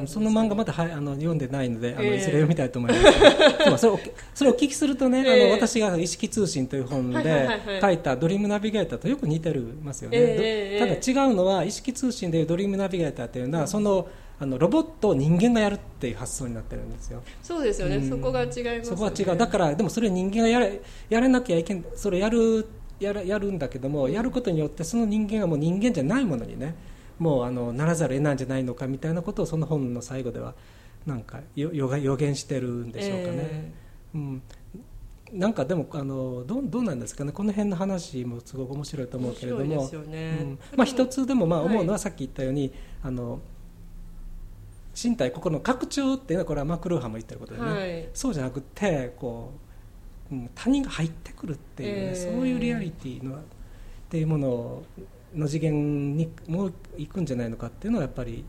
その漫画まだはあの読んでないのであの、いずれ読みたいと思います。それをそれをお聞きするとね、えー、あの私が「意識通信」という本で書いた「ドリームナビゲーター」とよく似てるますよね、えー、ただ違うのは意識通信でいうドリームナビゲーターというのは、うん、そのあのロボットを人間がやるっていう発想になってるんですよ。そうですよね、うん、そこが違います、ね、そこは違う。だからでもそれ人間がやれやれなきゃいけんそれやるやるやるんだけどもやることによってその人間がもう人間じゃないものにねもうあのならざるを得ないんじゃないのかみたいなことをその本の最後ではなんか予言してるんでしょうかね。えー、うん。なんかでもあのどうどうなんですかね。この辺の話もすごく面白いと思うけれども、まあ、一つでもまあはい思うのはさっき言ったように、あの身体心の拡張っていうのはこれはマクルーハンも言ってることでね、はい。そうじゃなくてこう、うん、他人が入ってくるっていうね、えーそういうリアリティのっていうものの次元にもう行くんじゃないのかっていうのはやっぱり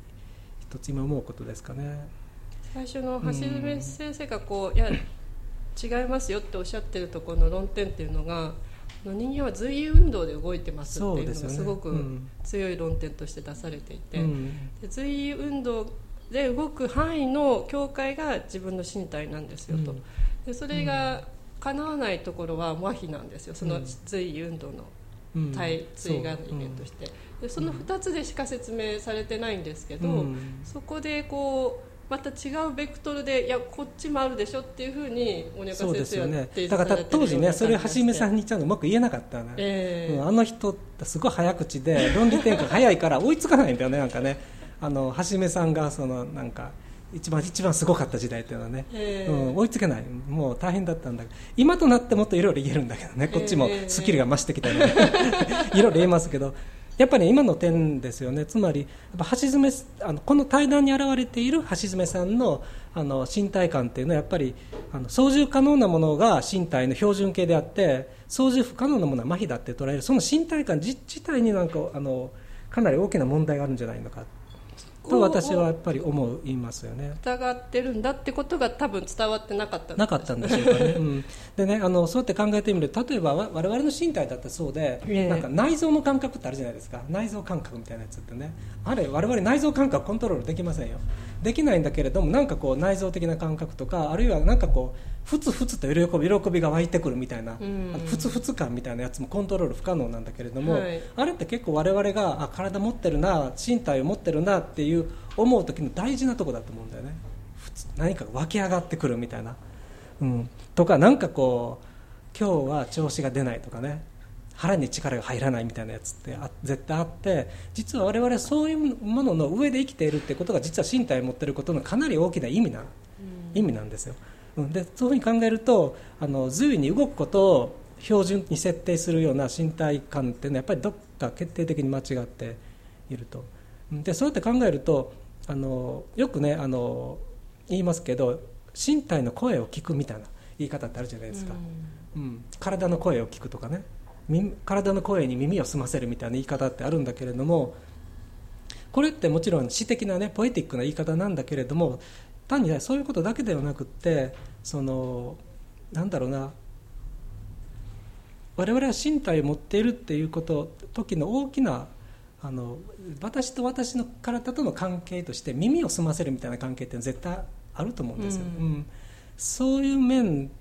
一つ今思うことですかね。最初の橋爪先生がこういや違いますよっておっしゃってるところの論点っていうのが人間は随意運動で動いてますっていうのがすごくうん。強い論点として出されていて、うん。で随意運動で動く範囲の境界が自分の身体なんですよと、うん。でそれが叶わないところは麻痺なんですよ。そのうん。随意運動の。うん対対が人間として、でその2つでしか説明されてないんですけど、うん。そこでこうまた違うベクトルでいやこっちもあるでしょっていうふうに鬼岡そうで先生はね提示だからされてる当時ねそれをはじめさんにちゃんとうまく言えなかったね、ええうんあの人ってすごい早口で論理転換早いから追いつかないんだ。よねなんかねあのはじめさんがそのなんか一番一番すごかった時代っていうのはね、ええ。うん、追いつけない。もう大変だったんだ。けど今となってもっといろいろ言えるんだけどね。こっちもスキルが増してきたり、ね。いろいろ言えますけど。やっぱり今の点ですよね。つまりやっぱ橋爪あのこの対談に現れている橋爪さんのあの身体感っていうのはやっぱりあの操縦可能なものが身体の標準形であって操縦不可能なものは麻痺だって捉える。その身体感自自体になんかあのかなり大きな問題があるんじゃないのかと私はやっぱり思いますよね。疑ってるんだってことが多分伝わってなかった。なかったんでしょうかね。うん、でねあのそうやって考えてみると例えばわ我々の身体だってそうで、ええ。なんか内臓の感覚ってあるじゃないですか。内臓感覚みたいなやつってね。あれ我々内臓感覚コントロールできませんよ。できないんだけれどもなんかこう内臓的な感覚とかあるいはなんかこうふつふつと喜び喜びが湧いてくるみたいな、うん。あのふつふつ感みたいなやつもコントロール不可能なんだけれども、はい。あれって結構我々があ体持ってるな身体を持ってるなっていう思う時の大事なとこだと思うんだよね。何か湧き上がってくるみたいな、うん、とかなんかこう今日は調子が出ないとかね。腹に力が入らないみたいなやつってあ絶対あって実は我々はそういうものの上で生きているってことが実は身体を持っていることのかなり大きな意味な意味なんですよ、うん、でそういうふうに考えるとあの随意に動くことを標準に設定するような身体感っていうのはやっぱりどっか決定的に間違っていると。うんでそうやって考えるとあのよくねあの言いますけど身体の声を聞くみたいな言い方ってあるじゃないですか、うん、体の声を聞くとかね。み体の声に耳を澄ませるみたいな言い方ってあるんだけれどもこれってもちろん詩的なねポエティックな言い方なんだけれども単にねそういうことだけではなくってそのなんだろうな。我々は身体を持っているっていうこと時の大きなあの私と私の体との関係として耳を澄ませるみたいな関係って絶対あると思うんですよ、うん。うん。そういう面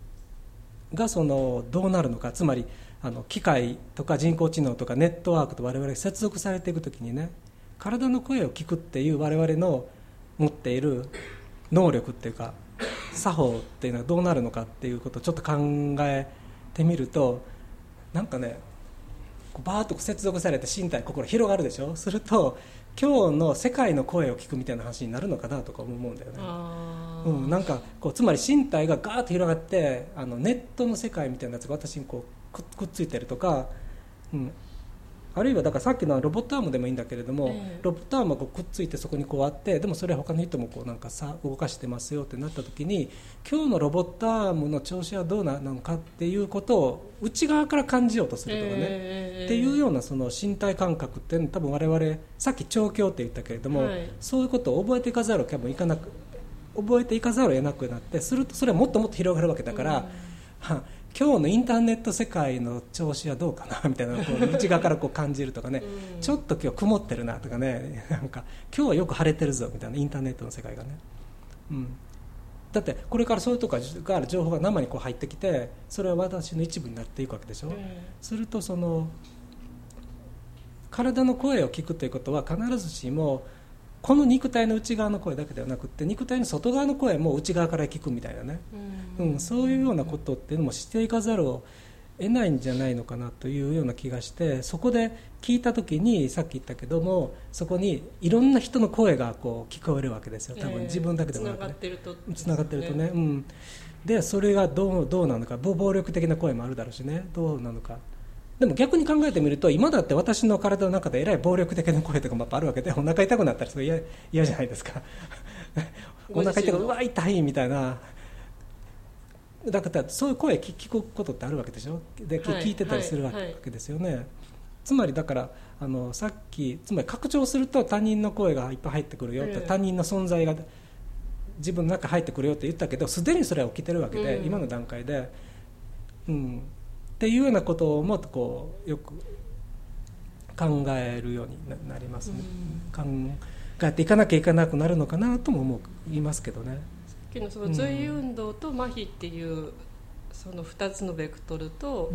がそのどうなるのか。つまりあの機械とか人工知能とかネットワークと我々が接続されていくときにね体の声を聞くっていう我々の持っている能力っていうか作法っていうのはどうなるのかっていうことをちょっと考えてみるとなんかねバーッと接続されて身体心広がるでしょ？すると今日の世界の声を聞くみたいな話になるのかなとか思うんだよね。うん、なんかこうつまり身体がガーッと広がってあのネットの世界みたいなやつが私にこうくくっついてるとか、うん、あるいはだからさっきのロボットアームでもいいんだけれども、ええ。ロボットアームがこうくっついてそこにこうあってでもそれは他の人もこうなんかさ動かしてますよってなった時に今日のロボットアームの調子はどうなのかっていうことを内側から感じようとするとかね、えーっていうようなその身体感覚って多分我々さっき調教って言ったけれども、はい。そういうことを覚えていかざるをいかなく覚えていかざるを得なくなってするとそれはもっともっと広がるわけだから、は今日のインターネット世界の調子はどうかなみたいなこう内側からこう感じるとかね、うん。ちょっと今日曇ってるなとかね。なんか今日はよく晴れてるぞみたいなインターネットの世界がね、うん、だってこれからそういうとこから情報が生にこう入ってきてそれは私の一部になっていくわけでしょ、えするとその体の声を聞くということは必ずしもこの肉体の内側の声だけではなくて肉体の外側の声も内側から聞くみたいなね、ーうん。うん、そういうようなことっていうのもしていかざるを得ないんじゃないのかなというような気がしてそこで聞いた時にさっき言ったけどもそこにいろんな人の声がこう聞こえるわけですよ。多分自分だけでもなく、ね、つながってるとね、うん、でそれがどうどうなのか。暴力的な声もあるだろうしね。どうなのかでも逆に考えてみると今だって私の体の中でえらい暴力的な声とかもあるわけでお腹痛くなったらそれ嫌嫌じゃないですか。お腹痛くうわ痛いみたいな。だからそういう声聞くことってあるわけでしょ。で、はい、聞いてたりするわけですよね、はいはい、つまりだからあのさっきつまり拡張すると他人の声がいっぱい入ってくるよって、他人の存在が自分の中入ってくるよって言ったけどすでにそれは起きてるわけで、うん、今の段階で、うん、っていうようなことをもっとこうよく考えるようになりますね、うん、考えていかなきゃいけなくなるのかなとも思いますけどね。きのその随運動と麻痺っていうその2つのベクトルと、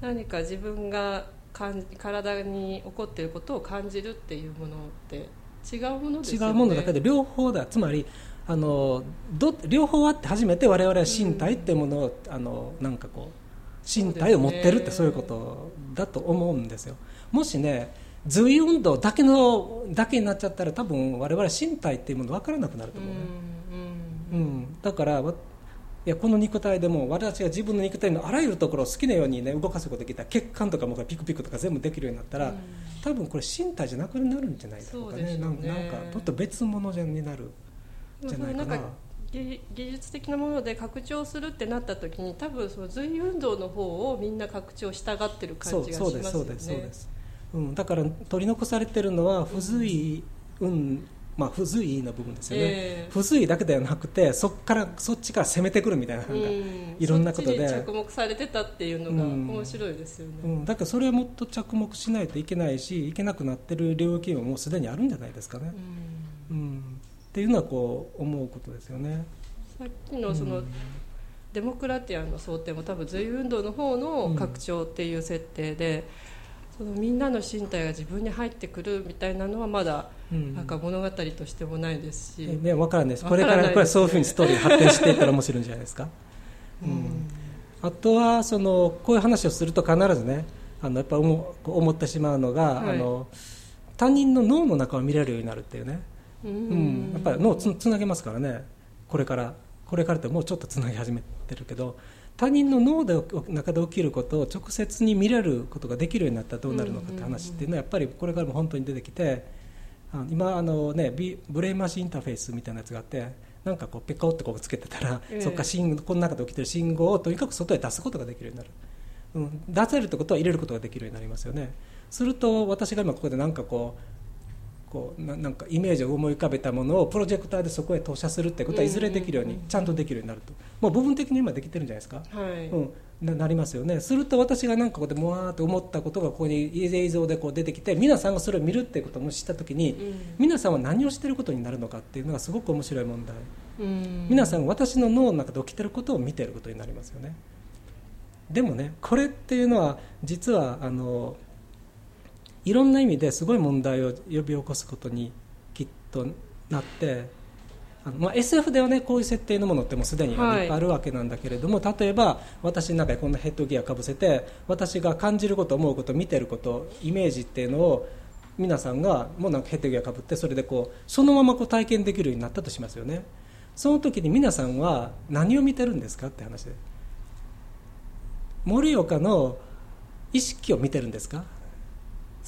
何か自分が体に起こっていることを感じるっていうものって違うものですよね。違うものだけで両方だ。つまりあのど両方あって初めて我々は身体っていうものを、うん、あのなんかこう身体を持ってるってそういうことだと思うんですよ。もしね随運動だけのだけになっちゃったら多分我々身体っていうもの分からなくなると思うね、うん、うん、だからいやこの肉体でも私が自分の肉体のあらゆるところを好きなように、ね、動かすことができたら血管とかもピクピクとか全部できるようになったら、うん、多分これ身体じゃなくなるんじゃないだろうかね、ね、なんかちょっと別物じゃになるじゃないかな。技術的なもので拡張するってなった時に多分その随運動の方をみんな拡張したがってる感じがしますよね。そうですそうですうん、だから取り残されてるのは不随運、まあ、不随意な部分ですよね、えー、不随意だけではなくてそっからそっちから攻めてくるみたいななん。か、いろんなことで。着目されてたっていうのが面白いですよね、うん、だからそれはもっと着目しないといけないしいけなくなってる領域ももうすでにあるんじゃないですかね、うん、っていうのはこう思うことですよね。さっきのその、デモクラティアンの想定も多分随運動の方の拡張っていう設定で、そのみんなの身体が自分に入ってくるみたいなのはまだなんか物語としてもないですし、ね、分からないです。これからこれそういうふうにストーリー発展していったら面白いんじゃないですか、うん、あとはそのこういう話をすると必ずねあのやっぱ思思ってしまうのが、はい、あの他人の脳の中を見れるようになるっていうね、うん、やっぱり脳つつなげますからね。これからこれからってもうちょっとつなぎ始めてるけど他人の脳で中で起きることを直接に見れることができるようになったらどうなるのかって話っていうのはやっぱりこれからも本当に出てきてあの今あの、ね、ブレインマシンインターフェースみたいなやつがあってなんかこうペコってこうつけてたら、えー、そっか信この中で起きてる信号をとにかく外へ出すことができるようになる、うん、出せるってことは入れることができるようになりますよね。すると私が今ここでなんかこうこうななんかイメージを思い浮かべたものをプロジェクターでそこへ投射するってことはいずれできるように、ちゃんとできるようになると。もう部分的に今できてるんじゃないですか、はい、うん。ななりますよね。すると私がなんかここでもわーって思ったことがここに映像でこう出てきて皆さんがそれを見るっていうことを知った時に、うん、皆さんは何をしてることになるのかっていうのがすごく面白い問題、うん、皆さん私の脳の中で起きてることを見てることになりますよね。でもねこれっていうのは実はあのいろんな意味ですごい問題を呼び起こすことにきっとなってあの、まあ、SF ではねこういう設定のものってもうすでにあるわけなんだけれども、はい、例えば私の中でこんなヘッドギアかぶせて私が感じること思うこと見てることイメージっていうのを皆さんがもうなんかヘッドギアかぶってそれでこうそのままこう体験できるようになったとしますよね。その時に皆さんは何を見てるんですかって話で盛岡の意識を見てるんですか？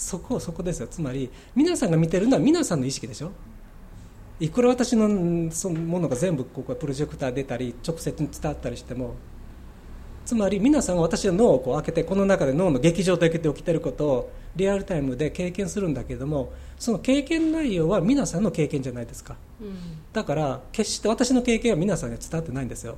そこそこですよ。つまり皆さんが見てるのは皆さんの意識でしょ？いくら私のそのものが全部ここプロジェクター出たり直接に伝わったりしてもつまり皆さんが私の脳をこう開けてこの中で脳の劇場的で起きてることをリアルタイムで経験するんだけれどもその経験内容は皆さんの経験じゃないですか、うん、だから決して私の経験は皆さんには伝わってないんですよ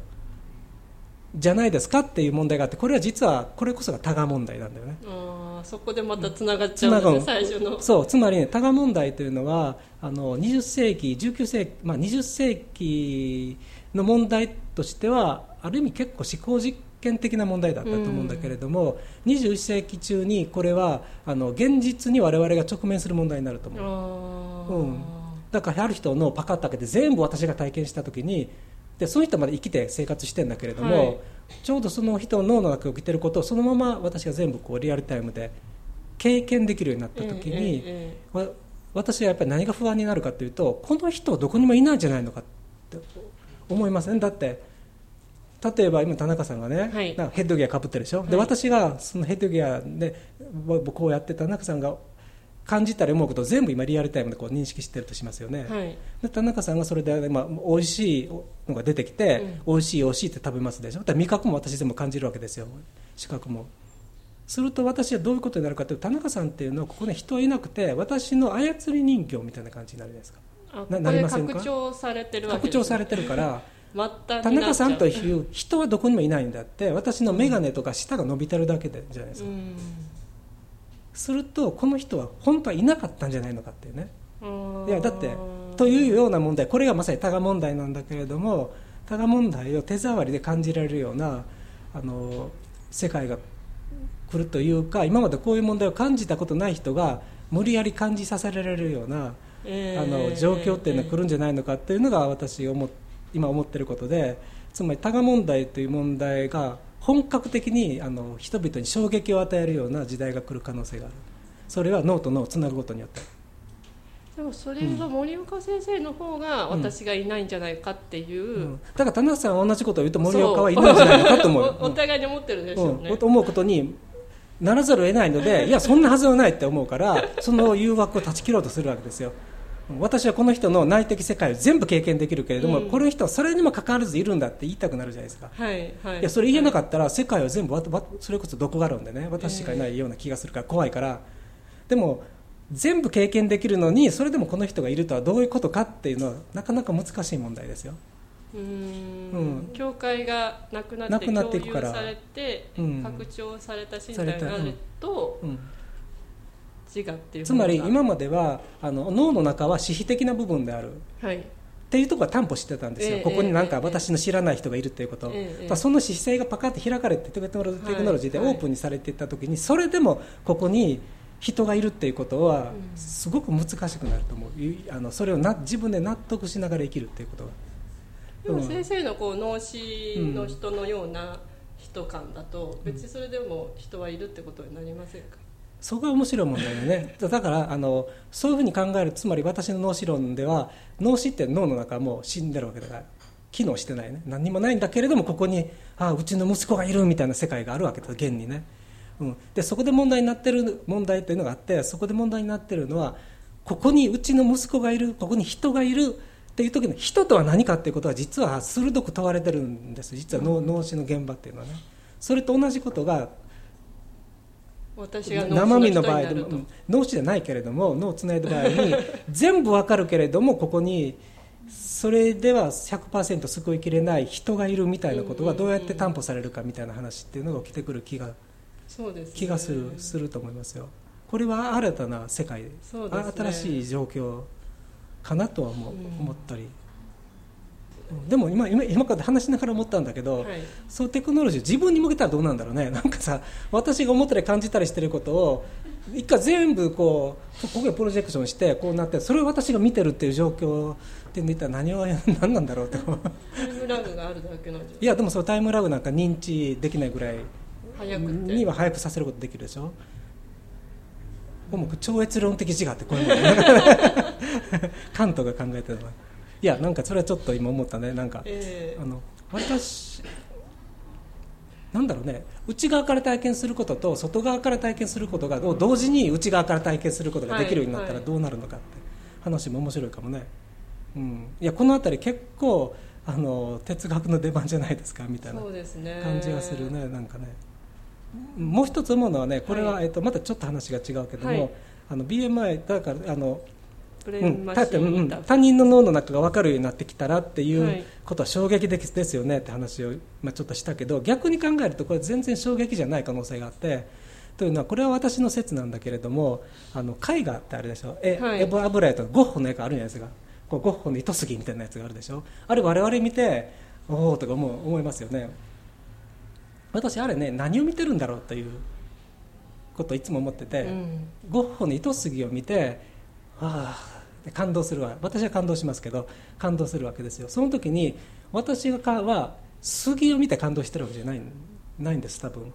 じゃないですかっていう問題があってこれは実はこれこそが多賀問題なんだよね。あそこでまたつながっちゃうんね、最初の。そうつまり、ね、多賀問題というのはあの20世紀19世紀、まあ、20世紀の問題としてはある意味結構思考実験的な問題だったと思うんだけれども、うん、21世紀中にこれはあの現実に我々が直面する問題になると思う、うん、だからある人のパカッと開けて全部私が体験した時にでその人まで生きて生活してるんだけれども、はい、ちょうどその人の脳の中に起きてることをそのまま私が全部こうリアルタイムで経験できるようになった時に、えええ、私はやっぱり何が不安になるかというとこの人どこにもいないんじゃないのかって思いません？だって例えば今田中さんがね、はい、なんかヘッドギアかぶってるでしょ、はい、で私がそのヘッドギアでこうやって田中さんが感じたり思うことを全部今リアルタイムでこう認識してるとしますよね、はい、で田中さんがそれで、まあ、美味しいのが出てきて、うん、美味しい美味しいって食べますでしょ？だ味覚も私全部感じるわけですよ。視覚も。すると私はどういうことになるかというと田中さんっていうのはここに人はいなくて私の操り人形みたいな感じになるじゃないですか。ななりませんか？拡張されてるわけです、ね、拡張されてるから田中さんという人はどこにもいないんだって私の眼鏡とか舌が伸びてるだけでじゃないですか、するとこの人は本当はいなかったんじゃないのかっていうね。いやだってというような問題これがまさに多賀問題なんだけれども多賀問題を手触りで感じられるようなあの世界が来るというか今までこういう問題を感じたことない人が無理やり感じさせられるような、えー、あの状況っていうのが来るんじゃないのかっていうのが私思今思ってることでつまり多賀問題という問題が本格的にあの人々に衝撃を与えるような時代が来る可能性がある。それは脳と脳をつなぐことによって。でもそれは森岡先生の方が私がいないんじゃないかっていう、うん。うん、だから田中さんは同じことを言うと森岡はいないんじゃないかと思う。お互いに思ってるん。ですよね、思うことにならざるを得ないのでいやそんなはずはないって思うからその誘惑を断ち切ろうとするわけですよ私はこの人の内的世界を全部経験できるけれども、うん、この人はそれにもかかわらずいるんだって言いたくなるじゃないですか、はいはい、いやそれ言えなかったら世界は全部それこそどこがあるんでね。私しかいないような気がするから怖いから、でも全部経験できるのにそれでもこの人がいるとはどういうことかっていうのはなかなか難しい問題ですよ。うん、教会がなくなって共有されて、うん、拡張された身体になると、うん自我っていうつまり今まではあの脳の中は私費的な部分である、はい、っていうところは担保してたんですよ、えー、ここになんか私の知らない人がいるっていうこと、えー、その姿勢がパカッと開かれてテクノロジーでオープンにされていった時に、それでもここに人がいるっていうことはすごく難しくなると思う。あのそれをな自分で納得しながら生きるっていうことが。でも先生のこう脳死の人のような人感だと別にそれでも人はいるってことになりませんか、そこが面白い問題だね。だからあのそういうふうに考えるつまり私の脳死論では脳死って脳の中はもう死んでるわけだから機能してないね。何もないんだけれどもここにああうちの息子がいるみたいな世界があるわけだ現にね、うん、でそこで問題になってる問題というのがあってそこで問題になってるのはここにうちの息子がいるここに人がいるっていう時の人とは何かっていうことは実は鋭く問われてるんです。実は脳脳死の現場っていうのはね。それと同じことが私が生身の場合でも脳死じゃないけれども脳をつないだ場合に 全部わかるけれどもここにそれでは100%救いきれない人がいるみたいなことがどうやって担保されるかみたいな話っていうのが起きてくる気がそうです、ね、気がするすると思いますよ。これは新たな世界、ね、新しい状況かなとは思,、思ったり。でも今今今から話しながら思ったんだけど、はい、そうテクノロジー自分に向けたらどうなんだろうね。なんかさ 私が思ったり感じたりしてることを一回全部こうここでプロジェクションしてこうなってそれを私が見てるっていう状況で見たら何を 何なんだろうと。タイムラグがあるだけなんい？やでもそのタイムラグなんか認知できないぐらいには早くさせることできるでしょ？もう超越論的自我ってこういうのカントが考えてるのいやなんかそれはちょっと今思ったね。なんか、えー、あの私なんだろうね。内側から体験することと外側から体験することが同時に内側から体験することができるようになったらどうなるのかって話も面白いかもね、うん、いやこの辺り結構あの哲学の出番じゃないですかみたいな感じがするねなんかね。もう一つ思うのはねこれは、はい、えっと、またちょっと話が違うけども、はい、あの BMI だからあのうん、他人の脳の中が分かるようになってきたらっていうことは衝撃的ですよねって話を、まあ、ちょっとしたけど逆に考えるとこれ全然衝撃じゃない可能性があってというのはこれは私の説なんだけれどもあの絵画ってあるでしょ？え、はい、エボ・アブライトゴッホの絵があるじゃないですか。こうゴッホの糸杉みたいなやつがあるでしょ？あれ我々見ておおとか思う思いますよね。私あれね何を見てるんだろうということをいつも思ってて、うん、ゴッホの糸杉を見てああ感動するわ。私は感動しますけど感動するわけですよ。その時に私がは杉を見て感動してるわけじゃないないんです多分。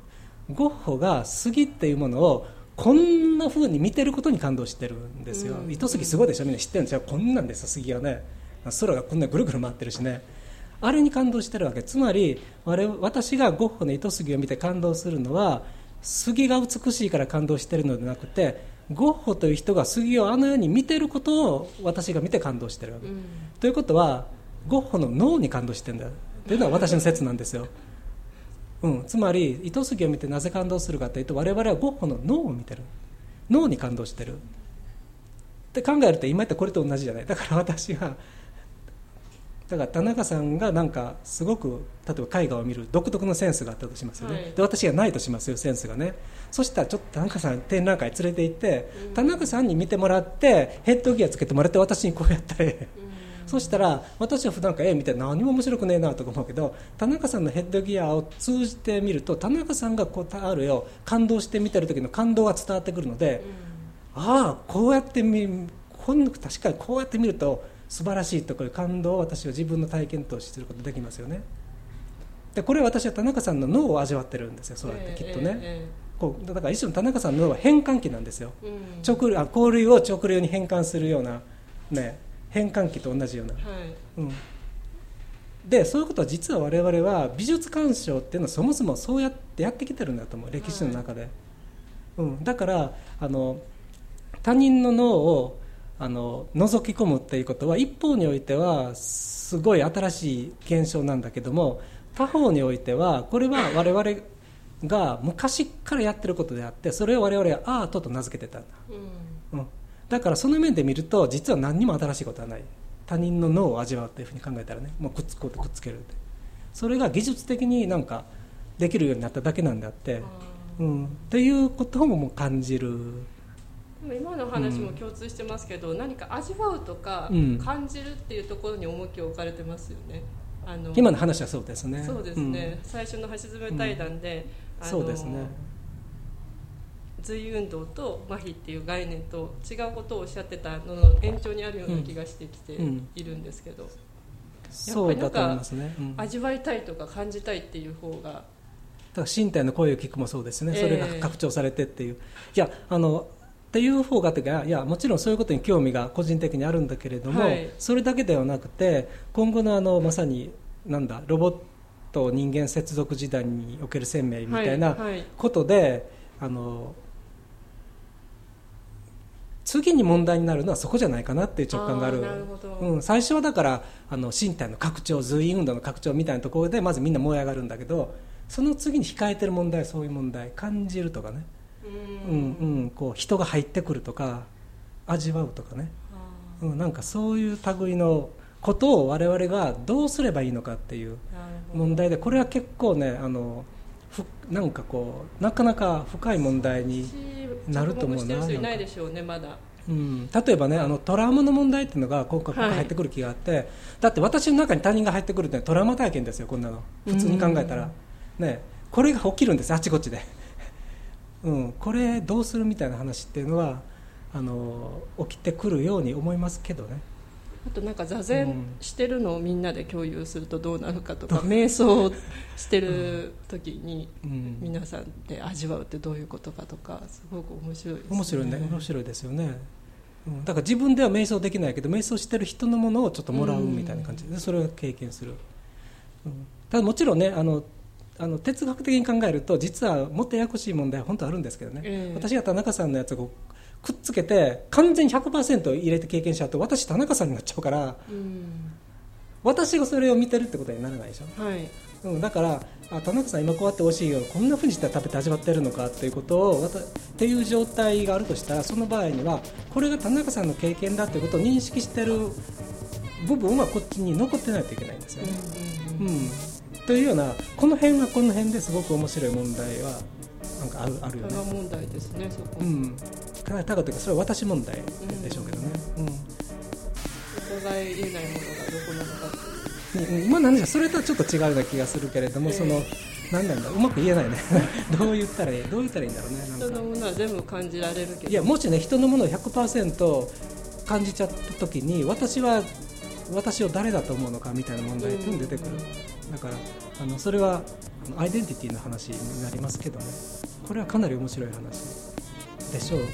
ゴッホが杉っていうものをこんな風に見てることに感動してるんですよ、うん、糸杉すごいでしょ？みんな知ってるんですよ。こんなんですよ杉はね。空がこんなぐるぐる回ってるしね。あれに感動してるわけ。つまり私がゴッホの糸杉を見て感動するのは杉が美しいから感動してるのではなくてゴッホという人が杉をあのように見てることを私が見て感動してるわけ、うん、ということはゴッホの脳に感動してるんだというのは私の説なんですよ。うん、つまり糸杉を見てなぜ感動するかというと我々はゴッホの脳を見てる。脳に感動してる。って考えると今言ったこれと同じじゃない。だから私がだから田中さんがなんかすごく例えば絵画を見る独特のセンスがあったとしますよね、はい、で私がないとしますよセンスがね。そしたらちょっと田中さん展覧会連れて行って、うん、田中さんに見てもらってヘッドギアつけてもらって私にこうやったら、うん。そしたら私は普段から絵見て何も面白くねえなとか思うけど田中さんのヘッドギアを通じてみると田中さんがこうある絵を感動して見てる時の感動が伝わってくるので、うん、ああこうやって見こん確かにこうやって見ると素晴らしいところ感動を私は自分の体験としてすることできますよね。でこれは私は田中さんの脳を味わってるんですよそうやってきっとね、えー、こうだから一種の田中さんの脳は変換器なんですよ、うん、直あ交流を直流に変換するようなね変換器と同じような、はい。うん、でそういうことは実は我々は美術鑑賞っていうのはそもそもそうやってやってきてるんだと思う歴史の中で、はい、うん、だからあの他人の脳をあの覗き込むっていうことは一方においてはすごい新しい現象なんだけども他方においてはこれは我々が昔からやってることであってそれを我々はアートと名付けてたんだ、うん、うん、だからその面で見ると実は何にも新しいことはない。他人の脳を味わうというふうに考えたらねもうくっつこうとくっつけるって。それが技術的になんかできるようになっただけなんであって、うん、っていうことももう感じる今の話も共通してますけど、うん、何か味わうとか感じるっていうところに重きを置かれてますよね、あの今の話はそうですね。そうですね、うん、最初の橋爪対談で、そうですね。随運動と麻痺っていう概念と違うことをおっしゃってたのの延長にあるような気がしてきているんですけど、うんうん、そうだと思いますね、うん、味わいたいとか感じたいっていう方が身体の声を聞くもそうですね、それが拡張されてっていう。いやあのっていう方がいやもちろんそういうことに興味が個人的にあるんだけれども、はい、それだけではなくて今後のあのまさになんだロボット人間接続時代における生命みたいなことで、はい。はい、あの次に問題になるのはそこじゃないかなっていう直感がある。うん、最初はだからあの身体の拡張随意運動の拡張みたいなところでまずみんな燃え上がるんだけどその次に控えてる問題そういう問題。感じるとかねうん、うん、こう人が入ってくるとか味わうとかね、うん、なんかそういう類のことを我々がどうすればいいのかっていう問題でこれは結構ねあのなんかこうなかなか深い問題になると思うないないでしょうねまだ。うん、例えばねあのトラウマの問題っていうのが今回入ってくる気があって、はい、だって私の中に他人が入ってくるってトラウマ体験ですよこんなの。普通に考えたら、ね、これが起きるんですあちこちで、うん、これどうするみたいな話っていうのはあの起きてくるように思いますけどね。あとなんか座禅してるのをみんなで共有するとどうなるかとか、う？ん、瞑想してる時に皆さんで味わうってどういうことかとかすごく面白いですね。面白いね。面白いですよね。だから自分では瞑想できないけど瞑想してる人のものをちょっともらうみたいな感じでそれを経験する、うん、ただもちろんねあのあの哲学的に考えると実はもっとややこしい問題は本当あるんですけどね、えー、私が田中さんのやつをくっつけて完全に100%入れて経験しちゃうと私田中さんになっちゃうから、うん、私がそれを見てるってことにならないでしょ、はい。うん、だからあ田中さん今こうやって美味しいよこんなふうにして食べて味わってるのかっていうことをっていう状態があるとしたらその場合にはこれが田中さんの経験だということを認識してる部分はこっちに残ってないといけないんですよね。うん、うん。うん、というようなこの辺はこの辺ですごく面白い問題はなんかあるあるよね。問題ですねそこ、うん。たかというかそれは私問題でしょうけどね、うん、お互い言えないものがどこなのかっていう。今なんじゃそれとはちょっと違うような気がするけれども、えー、その何なんだう。まく言えないね。どう言ったらいいどう言ったらいいんだろうね人のものは全部感じられるけど。いやもしね人のものを100%感じちゃった時に私は私を誰だと思うのかみたいな問題っていうの出てくる、だからあのそれはあのアイデンティティの話になりますけどね。これはかなり面白い話でしょう。ね。